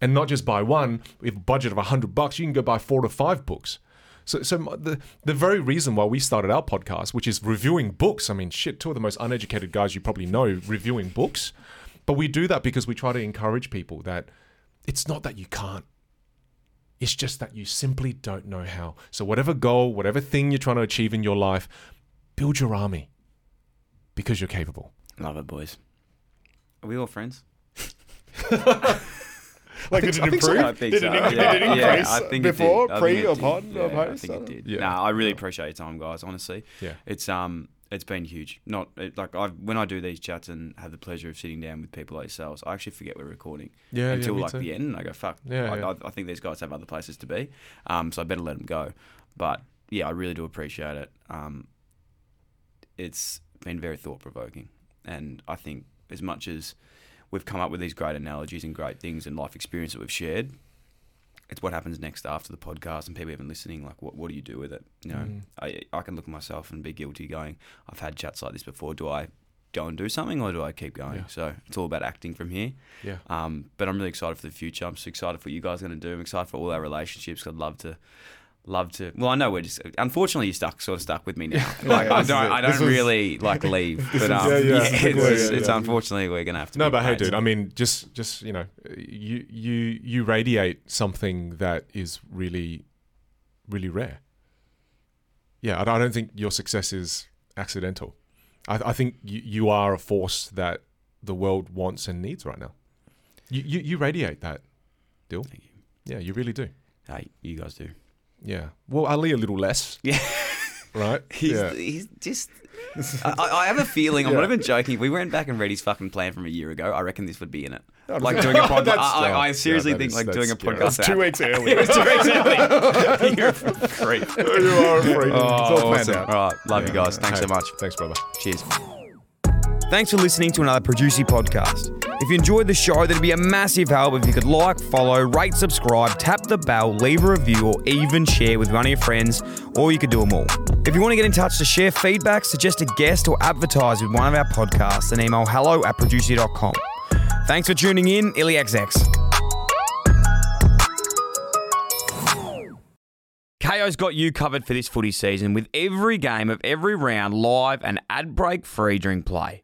And not just buy one, with a budget of 100 bucks, you can go buy four to five books. So, so the the very reason why we started our podcast, which is reviewing books, I mean, shit, two of the most uneducated guys you probably know reviewing books, but we do that because we try to encourage people that it's not that you can't, it's just that you simply don't know how. So, whatever goal, whatever thing you're trying to achieve in your life, build your army because you're capable. Love it, boys. Are we all friends? like did it I so. improve I think did so. it, Yeah, did it yeah, increase I think it before did. I pre think it or did. pod Yeah, or I think it did. Yeah. No, I really appreciate your time, guys. Honestly, Yeah. it's um, it's been huge. Not it, like I when I do these chats and have the pleasure of sitting down with people like yourselves, I actually forget we're recording Yeah, yeah, until me like too. the end. And I go, fuck. Yeah, I, yeah. I, I think these guys have other places to be, um, so I better let them go. But yeah, I really do appreciate it. Um, it's been very thought provoking, and I think as much as we've come up with these great analogies and great things and life experience that we've shared. It's what happens next after the podcast and people even listening. Like, what, what do you do with it? You know, Mm. I, I can look at myself and be guilty going, I've had chats like this before. Do I go and do something or do I keep going? Yeah. So it's all about acting from here. Yeah. Um, but I'm really excited for the future. I'm so excited for what you guys are going to do. I'm excited for all our relationships. I'd love to, love to. Well, I know we're just. Unfortunately, you're stuck, sort of stuck with me now. Like Yeah, I don't. I don't was- really like leave. But um, yeah, yeah. it's, it's, unfortunately we're to have to. No, but hey, dude. I mean, just just you know, you you you radiate something that is really, really rare. Yeah, I don't, think your success is accidental. I, I think you, you are a force that the world wants and needs right now. You you, you radiate that, Dyl. You. Yeah, you really do. Hey, you guys do. Yeah. Well, Ali a little less. Yeah. Right. He's, yeah. he's just. I, I I have a feeling. I'm Yeah. not even joking. If we went back and read his fucking plan from a year ago, I reckon this would be in it. Oh, like doing a podcast. I, I, I yeah, seriously that think is- like doing a that's- yeah. podcast. That's two weeks early. it was two weeks early. You're a creep. you are a freak. Oh, it's all planned awesome. out. All right, love you guys. Thanks Hey, so much. Thanks, brother. Cheers. Thanks for listening to another Producey podcast. If you enjoyed the show, that'd be a massive help if you could like, follow, rate, subscribe, tap the bell, leave a review, or even share with one of your friends, or you could do them all. If you want to get in touch to share feedback, suggest a guest, or advertise with one of our podcasts, then email hello at producey.com. Thanks for tuning in, IllyXX. Kayo's got you covered for this footy season with every game of every round live and ad break free during play.